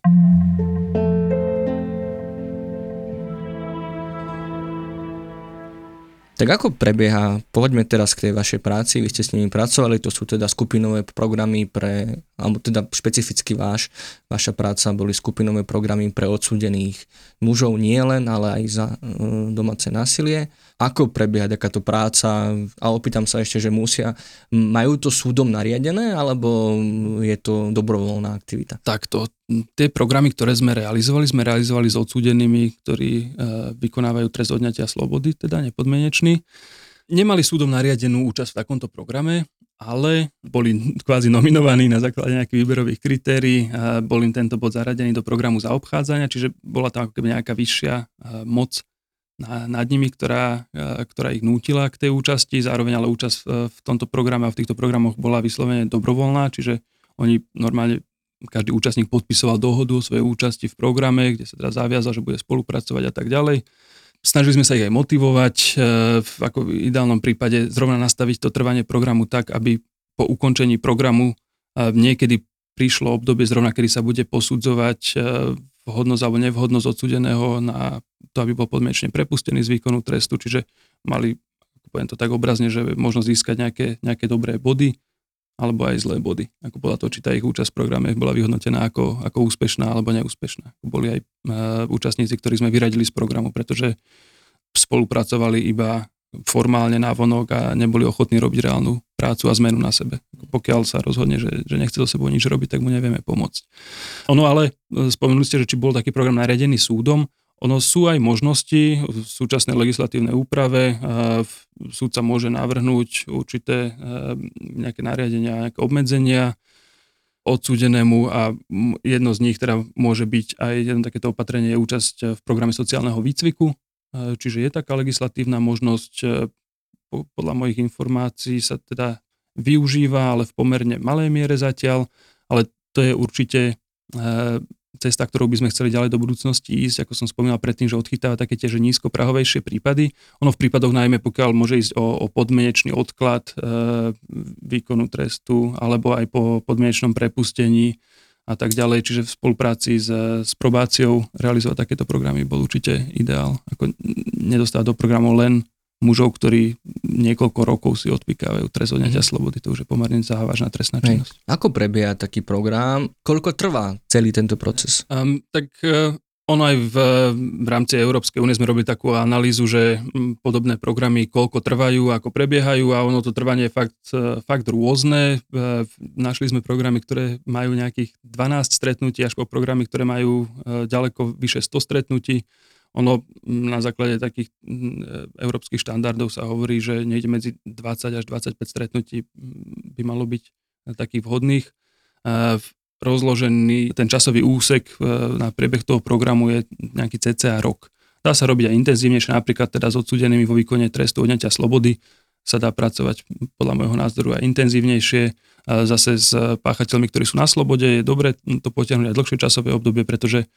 Tak ako prebieha, poďme teraz k tej vašej práci, vy ste s nimi pracovali, to sú teda skupinové programy pre, alebo teda špecificky váš, vaša práca boli skupinové programy pre odsúdených mužov nie len, ale aj za e, domáce násilie. Ako prebieha takáto práca? A opýtam sa ešte, že musia, majú to súdom nariadené, alebo je to dobrovoľná aktivita? Takto, tie programy, ktoré sme realizovali, sme realizovali s odsúdenými, ktorí e, vykonávajú trest odňatia slobody, teda nepodmienečný. Nemali súdom nariadenú účasť v takomto programe, ale boli kvázi nominovaní na základe nejakých výberových kritérií, bol im tento bod zaradený do programu zaobchádzania, čiže bola tam ako keby nejaká vyššia e, moc nad nimi, ktorá, e, ktorá ich nútila k tej účasti, zároveň ale účasť v tomto programe a v týchto programoch bola vyslovene dobrovoľná, čiže oni normálne, každý účastník podpisoval dohodu o svojej účasti v programe, kde sa teda zaviazal, že bude spolupracovať a tak ďalej. Snažili sme sa ich aj motivovať, e, v ako v ideálnom prípade zrovna nastaviť to trvanie programu tak, aby po ukončení programu e, niekedy prišlo obdobie zrovna, kedy sa bude posudzovať vhodnosť alebo nevhodnosť odsudeného na to, aby bol podmienečne prepustený z výkonu trestu, čiže mali, poviem to tak obrazne, že možno získať nejaké, nejaké dobré body alebo aj zlé body. Ako bola to, či tá ich účasť v programe bola vyhodnotená ako, ako úspešná alebo neúspešná. Boli aj e, účastníci, ktorí sme vyradili z programu, pretože spolupracovali iba formálne návonok a neboli ochotní robiť reálnu prácu a zmenu na sebe. Pokiaľ sa rozhodne, že, že nechce so sebou nič robiť, tak mu nevieme pomôcť. Ono ale, e, spomenuli ste, že či bol taký program nariadený súdom, ono sú aj možnosti v súčasnej legislatívnej úprave. E, súd sa môže navrhnúť určité e, nejaké nariadenia, nejaké obmedzenia odsúdenému a jedno z nich teda môže byť aj jedno takéto opatrenie účasť v programe sociálneho výcviku, Čiže je taká legislatívna možnosť, e, podľa mojich informácií sa teda využíva, ale v pomerne malej miere zatiaľ, ale to je určite e, cesta, ktorou by sme chceli ďalej do budúcnosti ísť, ako som spomínal predtým, že odchytáva také tiež nízkoprahovejšie prípady. Ono v prípadoch najmä, pokiaľ môže ísť o, o podmienečný odklad e, výkonu trestu alebo aj po podmienečnom prepustení a tak ďalej. Čiže v spolupráci s, s probáciou realizovať takéto programy bol určite ideál. Ako nedostať do programov len mužov, ktorí niekoľko rokov si odpikávajú trest odňatia mm. slobody. To už je pomerne závažná trestná činnosť. Hej. Ako prebieha taký program? Koľko trvá celý tento proces? Um, tak uh, ono aj v, v rámci Európskej únie sme robili takú analýzu, že podobné programy koľko trvajú, ako prebiehajú a ono to trvanie je fakt, e, fakt rôzne. E, našli sme programy, ktoré majú nejakých 12 stretnutí až po programy, ktoré majú ďaleko vyše 100 stretnutí. Ono na základe takých európskych štandardov sa hovorí, že nejde medzi 20 až 25 stretnutí by malo byť takých vhodných rozložený ten časový úsek e, na priebeh toho programu je nejaký cca rok. Dá sa robiť aj intenzívnejšie, napríklad teda s odsudenými vo výkone trestu odňatia slobody sa dá pracovať podľa môjho názoru aj intenzívnejšie. Zase s páchateľmi, ktorí sú na slobode, je dobre to potiahnuť aj dlhšie časové obdobie, pretože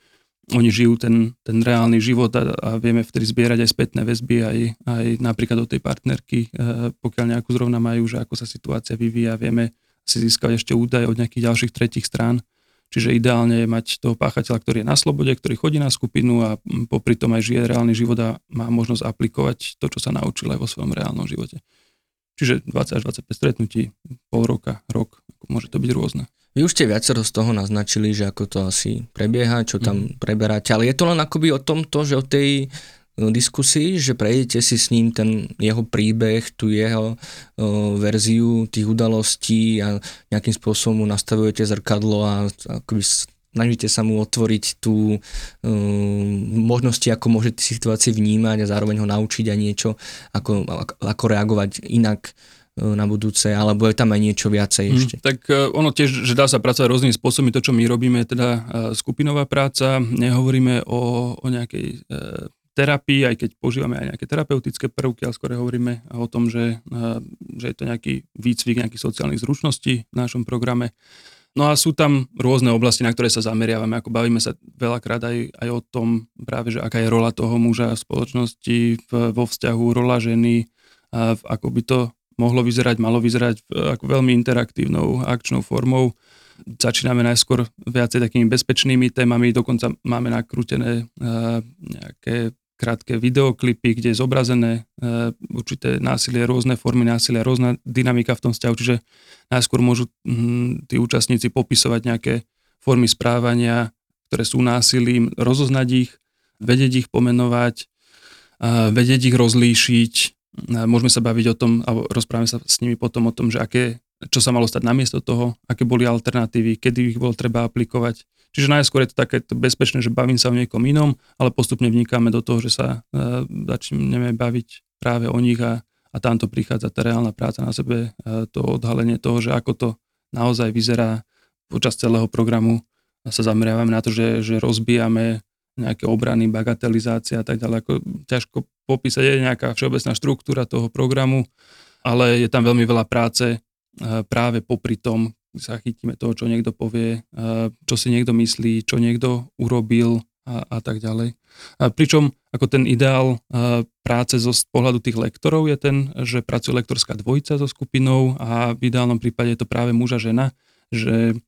oni žijú ten, ten reálny život a, a vieme vtedy zbierať aj spätné väzby, aj, aj napríklad od tej partnerky, e, pokiaľ nejakú zrovna majú, že ako sa situácia vyvíja, vieme si získať ešte údaje od nejakých ďalších tretich strán. Čiže ideálne je mať toho páchateľa, ktorý je na slobode, ktorý chodí na skupinu a popri tom aj žije reálny život a má možnosť aplikovať to, čo sa naučil aj vo svojom reálnom živote. Čiže 20 až 25 stretnutí, pol roka, rok, môže to byť rôzne. Vy už ste viacero z toho naznačili, že ako to asi prebieha, čo tam mm. preberáte, ale je to len akoby o tomto, že o tej No, diskusii, že prejdete si s ním ten jeho príbeh, tú jeho uh, verziu tých udalostí a nejakým spôsobom mu nastavujete zrkadlo a akoby snažíte sa mu otvoriť tú um, možnosti, ako môže tie situácie vnímať a zároveň ho naučiť aj niečo, ako, ako reagovať inak na budúce, alebo je tam aj niečo viacej mm, ešte? Tak ono tiež, že dá sa pracovať rôznymi spôsobmi. To, čo my robíme, je teda skupinová práca. Nehovoríme o, o nejakej terapii, aj keď používame aj nejaké terapeutické prvky, ale skôr hovoríme o tom, že, že je to nejaký výcvik nejakých sociálnych zručností v našom programe. No a sú tam rôzne oblasti, na ktoré sa zameriavame, ako bavíme sa veľakrát aj, aj o tom práve, že aká je rola toho muža v spoločnosti, v, vo vzťahu, rola ženy, a v, ako by to mohlo vyzerať, malo vyzerať v, ako veľmi interaktívnou akčnou formou. Začíname najskôr viacej takými bezpečnými témami, dokonca máme nakrútené uh, nejaké krátke videoklipy, kde je zobrazené e, určité násilie, rôzne formy násilia, rôzna dynamika v tom vzťahu, čiže najskôr môžu hm, tí účastníci popisovať nejaké formy správania, ktoré sú násilím, rozoznať ich, vedieť ich pomenovať, e, vedieť ich rozlíšiť, e, môžeme sa baviť o tom, alebo rozprávame sa s nimi potom o tom, že aké, čo sa malo stať namiesto toho, aké boli alternatívy, kedy ich bolo treba aplikovať, Čiže najskôr je to také bezpečné, že bavím sa o niekom inom, ale postupne vnikáme do toho, že sa e, začneme baviť práve o nich a, a tamto prichádza tá reálna práca na sebe, e, to odhalenie toho, že ako to naozaj vyzerá počas celého programu. A sa zameriavame na to, že, že rozbijame nejaké obrany, bagatelizácia a tak ďalej. Ako ťažko popísať, je nejaká všeobecná štruktúra toho programu, ale je tam veľmi veľa práce e, práve popri tom, zachytíme toho, čo niekto povie, čo si niekto myslí, čo niekto urobil a, a tak ďalej. A pričom ako ten ideál práce zo pohľadu tých lektorov je ten, že pracuje lektorská dvojica so skupinou a v ideálnom prípade je to práve muž a žena, že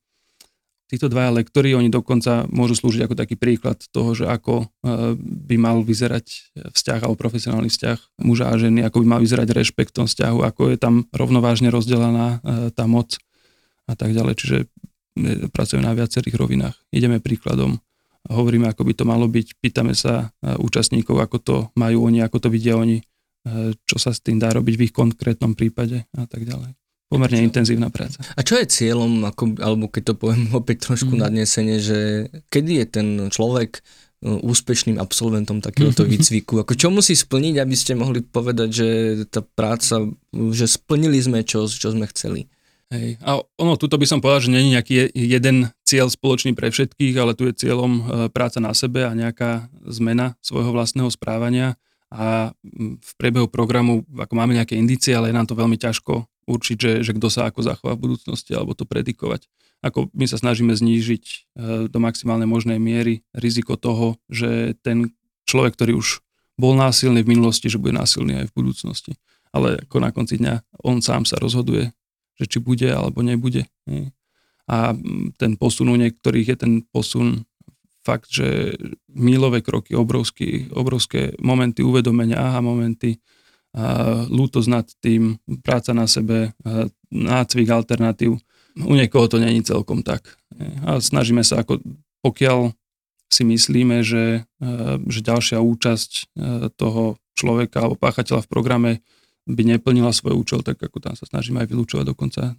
títo dvaja lektory, oni dokonca môžu slúžiť ako taký príklad toho, že ako by mal vyzerať vzťah alebo profesionálny vzťah muža a ženy, ako by mal vyzerať rešpekt tom vzťahu, ako je tam rovnovážne rozdelená tá moc a tak ďalej. Čiže pracujeme na viacerých rovinách. Ideme príkladom, hovoríme, ako by to malo byť, pýtame sa e, účastníkov, ako to majú oni, ako to vidia oni, e, čo sa s tým dá robiť v ich konkrétnom prípade a tak ďalej. Pomerne intenzívna práca. A čo je cieľom, ako, alebo keď to poviem opäť trošku mm. nadnesenie, že kedy je ten človek e, úspešným absolventom takéhoto výcviku? Ako čo musí splniť, aby ste mohli povedať, že tá práca, že splnili sme, čo, čo sme chceli? Hej. A ono, tuto by som povedal, že není nejaký jeden cieľ spoločný pre všetkých, ale tu je cieľom e, práca na sebe a nejaká zmena svojho vlastného správania a v priebehu programu, ako máme nejaké indície, ale je nám to veľmi ťažko určiť, že, že kto sa ako zachová v budúcnosti alebo to predikovať. Ako my sa snažíme znížiť e, do maximálnej možnej miery riziko toho, že ten človek, ktorý už bol násilný v minulosti, že bude násilný aj v budúcnosti. Ale ako na konci dňa on sám sa rozhoduje, že či bude alebo nebude. A ten posun u niektorých je ten posun fakt, že mílové kroky, obrovský, obrovské momenty uvedomenia, aha momenty, lútosť nad tým, práca na sebe, nácvik alternatív. U niekoho to není celkom tak. A snažíme sa, ako pokiaľ si myslíme, že, že ďalšia účasť toho človeka alebo páchateľa v programe by neplnila svoj účel, tak ako tam sa snažíme aj vylúčovať dokonca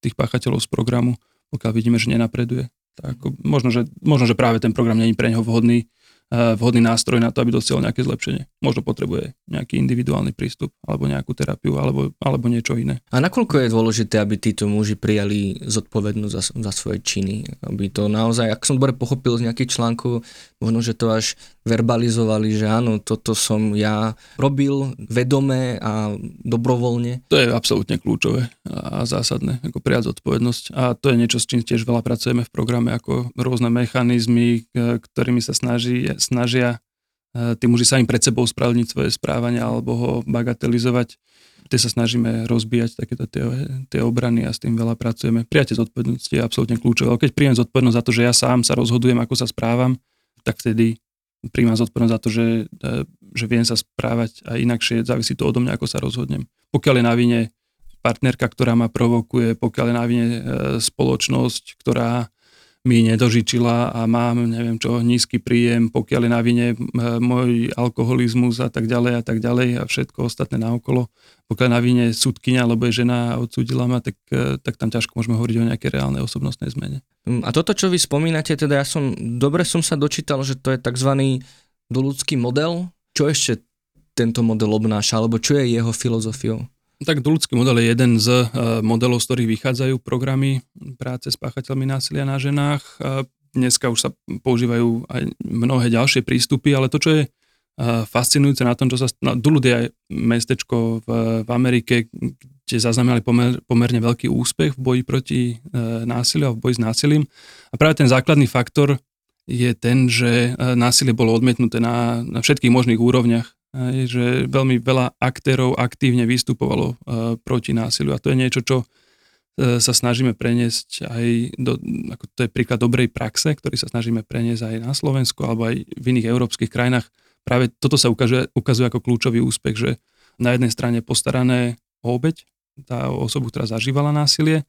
tých páchateľov z programu, pokiaľ vidíme, že nenapreduje. Tak možno, že, možno, že práve ten program není pre neho vhodný, vhodný nástroj na to, aby dosiahol nejaké zlepšenie. Možno potrebuje nejaký individuálny prístup, alebo nejakú terapiu, alebo, alebo niečo iné. A nakoľko je dôležité, aby títo muži prijali zodpovednosť za, za svoje činy? Aby to naozaj, ak som dobre pochopil z nejakých článkov, možno, že to až verbalizovali, že áno, toto som ja robil vedome a dobrovoľne. To je absolútne kľúčové a zásadné, ako prijať zodpovednosť. A to je niečo, s čím tiež veľa pracujeme v programe, ako rôzne mechanizmy, ktorými sa snaží snažia e, tí muži sa im pred sebou spravedlniť svoje správanie alebo ho bagatelizovať. Tie sa snažíme rozbíjať takéto tie, tie obrany a s tým veľa pracujeme. Prijatie zodpovednosti je absolútne kľúčové. Keď príjem zodpovednosť za to, že ja sám sa rozhodujem, ako sa správam, tak vtedy príjmam zodpovednosť za to, že, e, že viem sa správať a inakšie závisí to odo mňa, ako sa rozhodnem. Pokiaľ je na vine partnerka, ktorá ma provokuje, pokiaľ je na vine e, spoločnosť, ktorá mi nedožičila a mám, neviem čo, nízky príjem, pokiaľ je na vine môj alkoholizmus a tak ďalej a tak ďalej a všetko ostatné naokolo. Pokiaľ na vine súdkynia, alebo je žena a odsúdila ma, tak, e, tak tam ťažko môžeme hovoriť o nejakej reálnej osobnostnej zmene. Hm, a toto, čo vy spomínate, teda ja som, dobre som sa dočítal, že to je tzv. dolucký model. Čo ešte tento model obnáša, alebo čo je jeho filozofiou? Tak ľudský model je jeden z eh, modelov, z ktorých vychádzajú programy práce s páchateľmi násilia na ženách. Dneska už sa používajú aj mnohé ďalšie prístupy, ale to, čo je eh, fascinujúce na tom, čo sa... No, Duluth je aj mestečko v, v Amerike, kde zaznamenali pomer, pomerne veľký úspech v boji proti e, násiliu a v boji s násilím. A práve ten základný faktor je ten, že násilie bolo odmietnuté na, na všetkých možných úrovniach že veľmi veľa aktérov aktívne vystupovalo e, proti násiliu a to je niečo, čo e, sa snažíme preniesť aj do, ako to je príklad dobrej praxe, ktorý sa snažíme preniesť aj na Slovensku alebo aj v iných európskych krajinách. Práve toto sa ukazuje, ukazuje ako kľúčový úspech, že na jednej strane postarané o obeď, tá osobu, ktorá zažívala násilie,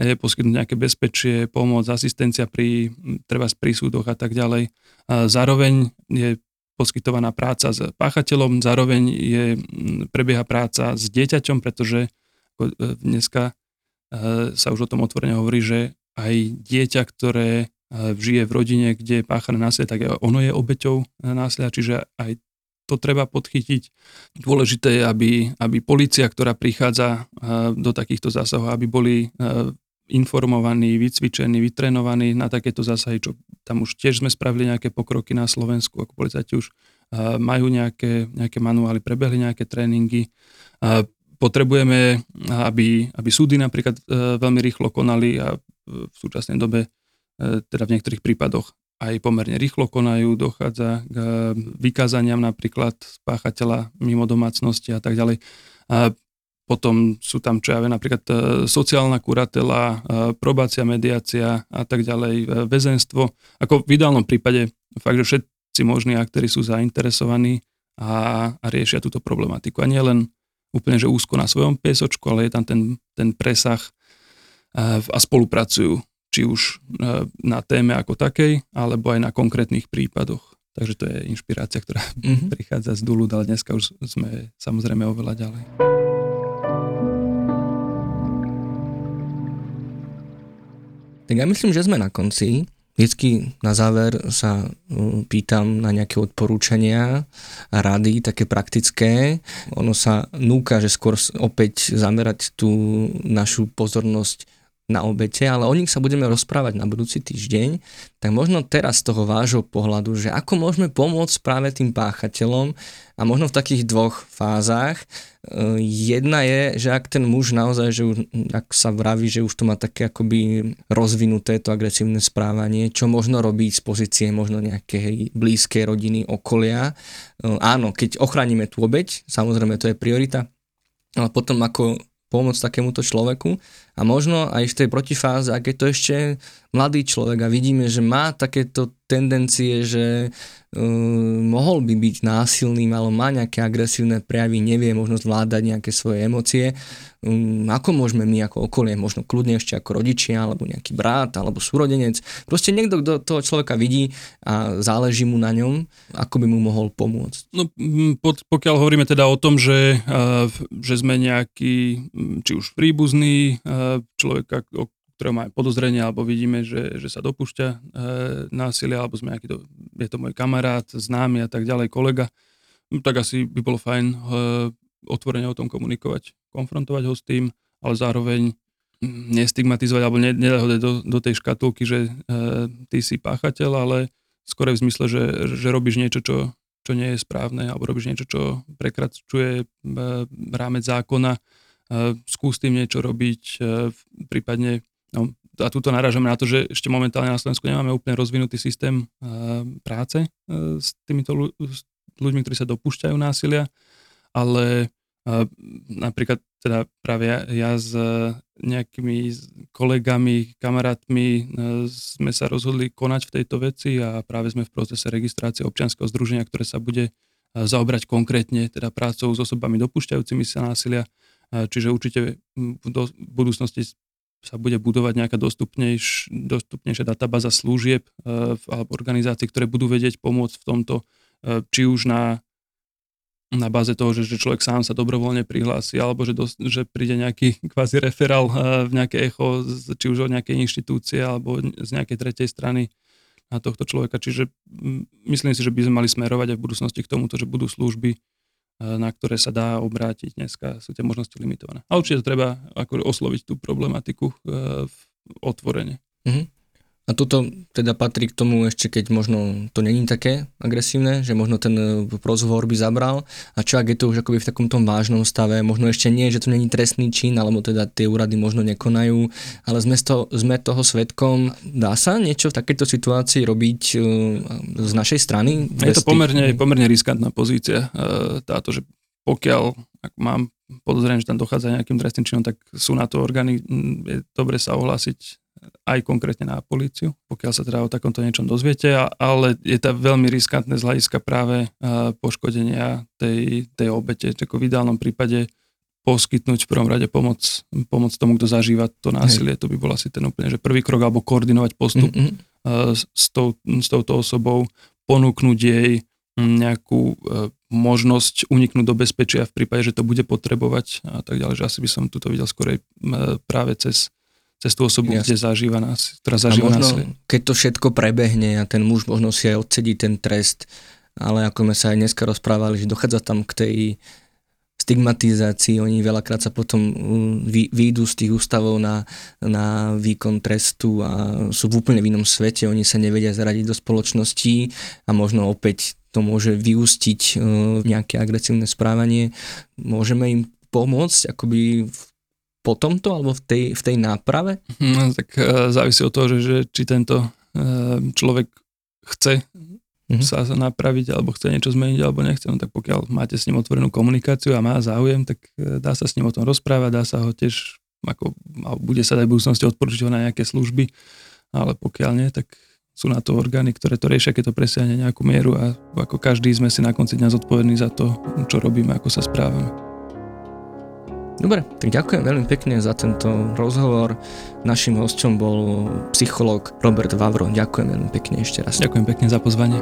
je poskytnúť nejaké bezpečie, pomoc, asistencia pri treba prísúdoch a tak ďalej. A zároveň je poskytovaná práca s páchateľom, zároveň je, prebieha práca s dieťaťom, pretože e, dneska e, sa už o tom otvorene hovorí, že aj dieťa, ktoré e, žije v rodine, kde je páchané násilie, tak ono je obeťou násilia, čiže aj to treba podchytiť. Dôležité je, aby, aby policia, ktorá prichádza do takýchto zásahov, aby boli informovaní, vycvičení, vytrenovaní na takéto zásahy, čo tam už tiež sme spravili nejaké pokroky na Slovensku, ako policajti už majú nejaké, nejaké manuály, prebehli nejaké tréningy. Potrebujeme, aby, aby súdy napríklad e, veľmi rýchlo konali a v súčasnej dobe, e, teda v niektorých prípadoch aj pomerne rýchlo konajú, dochádza k vykázaniam napríklad spáchateľa mimo domácnosti a tak ďalej potom sú tam, čo ja viem, napríklad e, sociálna kuratela, e, probácia, mediácia a tak ďalej, e, väzenstvo. Ako v ideálnom prípade fakt, že všetci možní aktéri sú zainteresovaní a, a riešia túto problematiku. A nie len úplne, že úzko na svojom piesočku, ale je tam ten, ten presah a spolupracujú, či už na téme ako takej, alebo aj na konkrétnych prípadoch. Takže to je inšpirácia, ktorá mm-hmm. prichádza z Dulu, ale dneska už sme samozrejme oveľa ďalej. Tak ja myslím, že sme na konci. Vždycky na záver sa pýtam na nejaké odporúčania rady, také praktické. Ono sa núka, že skôr opäť zamerať tú našu pozornosť na obete, ale o nich sa budeme rozprávať na budúci týždeň, tak možno teraz z toho vášho pohľadu, že ako môžeme pomôcť práve tým páchateľom a možno v takých dvoch fázach. E, jedna je, že ak ten muž naozaj, že už, ak sa vraví, že už to má také akoby rozvinuté to agresívne správanie, čo možno robiť z pozície možno nejakej blízkej rodiny, okolia. E, áno, keď ochránime tú obeť, samozrejme to je priorita, ale potom ako pomôcť takémuto človeku. A možno aj v tej protifáze, ak je to ešte mladý človek a vidíme, že má takéto tendencie, že uh, mohol by byť násilným, ale má nejaké agresívne prejavy, nevie možno zvládať nejaké svoje emócie, um, ako môžeme my ako okolie, možno kľudne ešte ako rodičia, alebo nejaký brat, alebo súrodenec, proste niekto, kto toho človeka vidí a záleží mu na ňom, ako by mu mohol pomôcť. No, pod, pokiaľ hovoríme teda o tom, že, uh, že sme nejaký, či už príbuzný uh, človeka, ktorého máme podozrenie, alebo vidíme, že, že sa dopúšťa e, násilia, alebo sme nejaký to, je to môj kamarát, známy a tak ďalej, kolega, tak asi by bolo fajn e, otvorene o tom komunikovať, konfrontovať ho s tým, ale zároveň nestigmatizovať alebo nedať ho do, do tej škatulky, že e, ty si páchateľ, ale skôr v zmysle, že, že robíš niečo, čo, čo nie je správne, alebo robíš niečo, čo prekračuje e, rámec zákona, e, skús tým niečo robiť, e, prípadne No, a tuto narážame na to, že ešte momentálne na Slovensku nemáme úplne rozvinutý systém uh, práce uh, s týmito ľuďmi, ktorí sa dopúšťajú násilia, ale napríklad teda práve ja, ja s nejakými kolegami, kamarátmi sme sa rozhodli konať v tejto veci a práve sme v procese registrácie občianskeho združenia, ktoré sa bude zaobrať konkrétne teda prácou s osobami dopúšťajúcimi sa násilia. Čiže určite v budúcnosti sa bude budovať nejaká dostupnejš, dostupnejšia databáza služieb e, alebo organizácií, ktoré budú vedieť pomôcť v tomto, e, či už na na báze toho, že, že človek sám sa dobrovoľne prihlási, alebo že, dos, že príde nejaký kvázi referál uh, v nejaké echo, či už od nejakej inštitúcie, alebo z nejakej tretej strany na tohto človeka. Čiže myslím si, že by sme mali smerovať aj v budúcnosti k tomuto, že budú služby, uh, na ktoré sa dá obrátiť. Dneska sú tie možnosti limitované. A určite treba ako osloviť tú problematiku uh, otvorene. Mm-hmm. A toto teda patrí k tomu ešte, keď možno to není také agresívne, že možno ten e, rozhovor by zabral. A čo ak je to už akoby v takomto vážnom stave, možno ešte nie, že to není trestný čin, alebo teda tie úrady možno nekonajú, ale sme, to, sme toho svetkom. Dá sa niečo v takejto situácii robiť e, z našej strany? Je to pomerne, tých... pomerne riskantná pozícia e, táto, že pokiaľ ak mám podozrenie, že tam dochádza nejakým trestným činom, tak sú na to orgány, je dobre sa ohlásiť aj konkrétne na políciu, pokiaľ sa teda o takomto niečom dozviete, ale je to veľmi riskantné z hľadiska práve poškodenia tej, tej obete. Tak v ideálnom prípade poskytnúť v prvom rade pomoc, pomoc tomu, kto zažíva to násilie. Hej. To by bol asi ten úplne, že prvý krok, alebo koordinovať postup mm-hmm. s, tou, s touto osobou, ponúknuť jej nejakú možnosť uniknúť do bezpečia v prípade, že to bude potrebovať a tak ďalej, že asi by som tuto videl skorej práve cez cez tú osobu, Jasne. kde zažíva nás, ktorá zažíva a možno, násilie. keď to všetko prebehne a ten muž možno si aj odsedí ten trest, ale ako sme sa aj dneska rozprávali, že dochádza tam k tej stigmatizácii, oni veľakrát sa potom vy, výjdu z tých ústavov na, na výkon trestu a sú v úplne v inom svete, oni sa nevedia zaradiť do spoločnosti a možno opäť to môže vyústiť e, v nejaké agresívne správanie. Môžeme im pomôcť akoby v po tomto alebo v tej, v tej náprave? No, tak e, závisí od toho, že, že či tento e, človek chce mm-hmm. sa napraviť alebo chce niečo zmeniť alebo nechce. No, tak pokiaľ máte s ním otvorenú komunikáciu a má záujem, tak e, dá sa s ním o tom rozprávať, dá sa ho tiež, ako, bude sa dať v budúcnosti odporúčiť na nejaké služby, ale pokiaľ nie, tak sú na to orgány, ktoré to riešia, keď to presiahne nejakú mieru a ako každý sme si na konci dňa zodpovední za to, čo robíme, ako sa správame. Dobre, tak ďakujem veľmi pekne za tento rozhovor. Našim hosťom bol psychológ Robert Vavro. Ďakujem veľmi pekne ešte raz. Ďakujem pekne za pozvanie.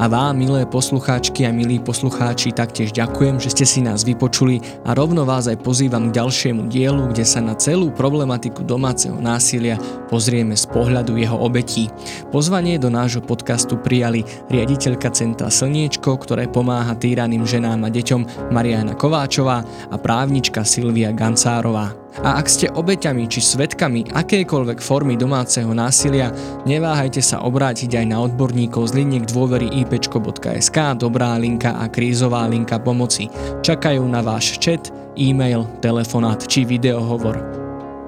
A vám, milé poslucháčky a milí poslucháči, taktiež ďakujem, že ste si nás vypočuli a rovno vás aj pozývam k ďalšiemu dielu, kde sa na celú problematiku domáceho násilia pozrieme z pohľadu jeho obetí. Pozvanie do nášho podcastu prijali riaditeľka Centra Slniečko, ktoré pomáha týraným ženám a deťom Mariana Kováčová a právnička Silvia Gancárová. A ak ste obeťami či svetkami akékoľvek formy domáceho násilia, neváhajte sa obrátiť aj na odborníkov z liniek dôvery ipčko.sk, dobrá linka a krízová linka pomoci. Čakajú na váš chat, e-mail, telefonát či videohovor.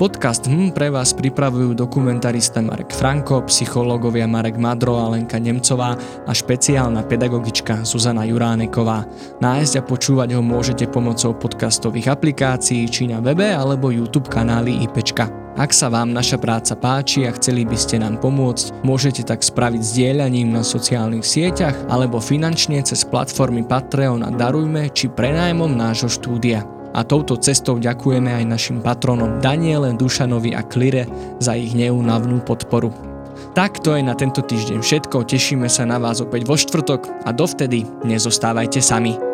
Podcast HM pre vás pripravujú dokumentarista Marek Franko, psychológovia Marek Madro a Lenka Nemcová a špeciálna pedagogička Zuzana Juráneková. Nájsť a počúvať ho môžete pomocou podcastových aplikácií či na webe alebo YouTube kanály IPčka. Ak sa vám naša práca páči a chceli by ste nám pomôcť, môžete tak spraviť zdieľaním na sociálnych sieťach alebo finančne cez platformy Patreon a Darujme či prenajmom nášho štúdia a touto cestou ďakujeme aj našim patronom Daniele, Dušanovi a Klire za ich neúnavnú podporu. Tak to je na tento týždeň všetko, tešíme sa na vás opäť vo štvrtok a dovtedy nezostávajte sami.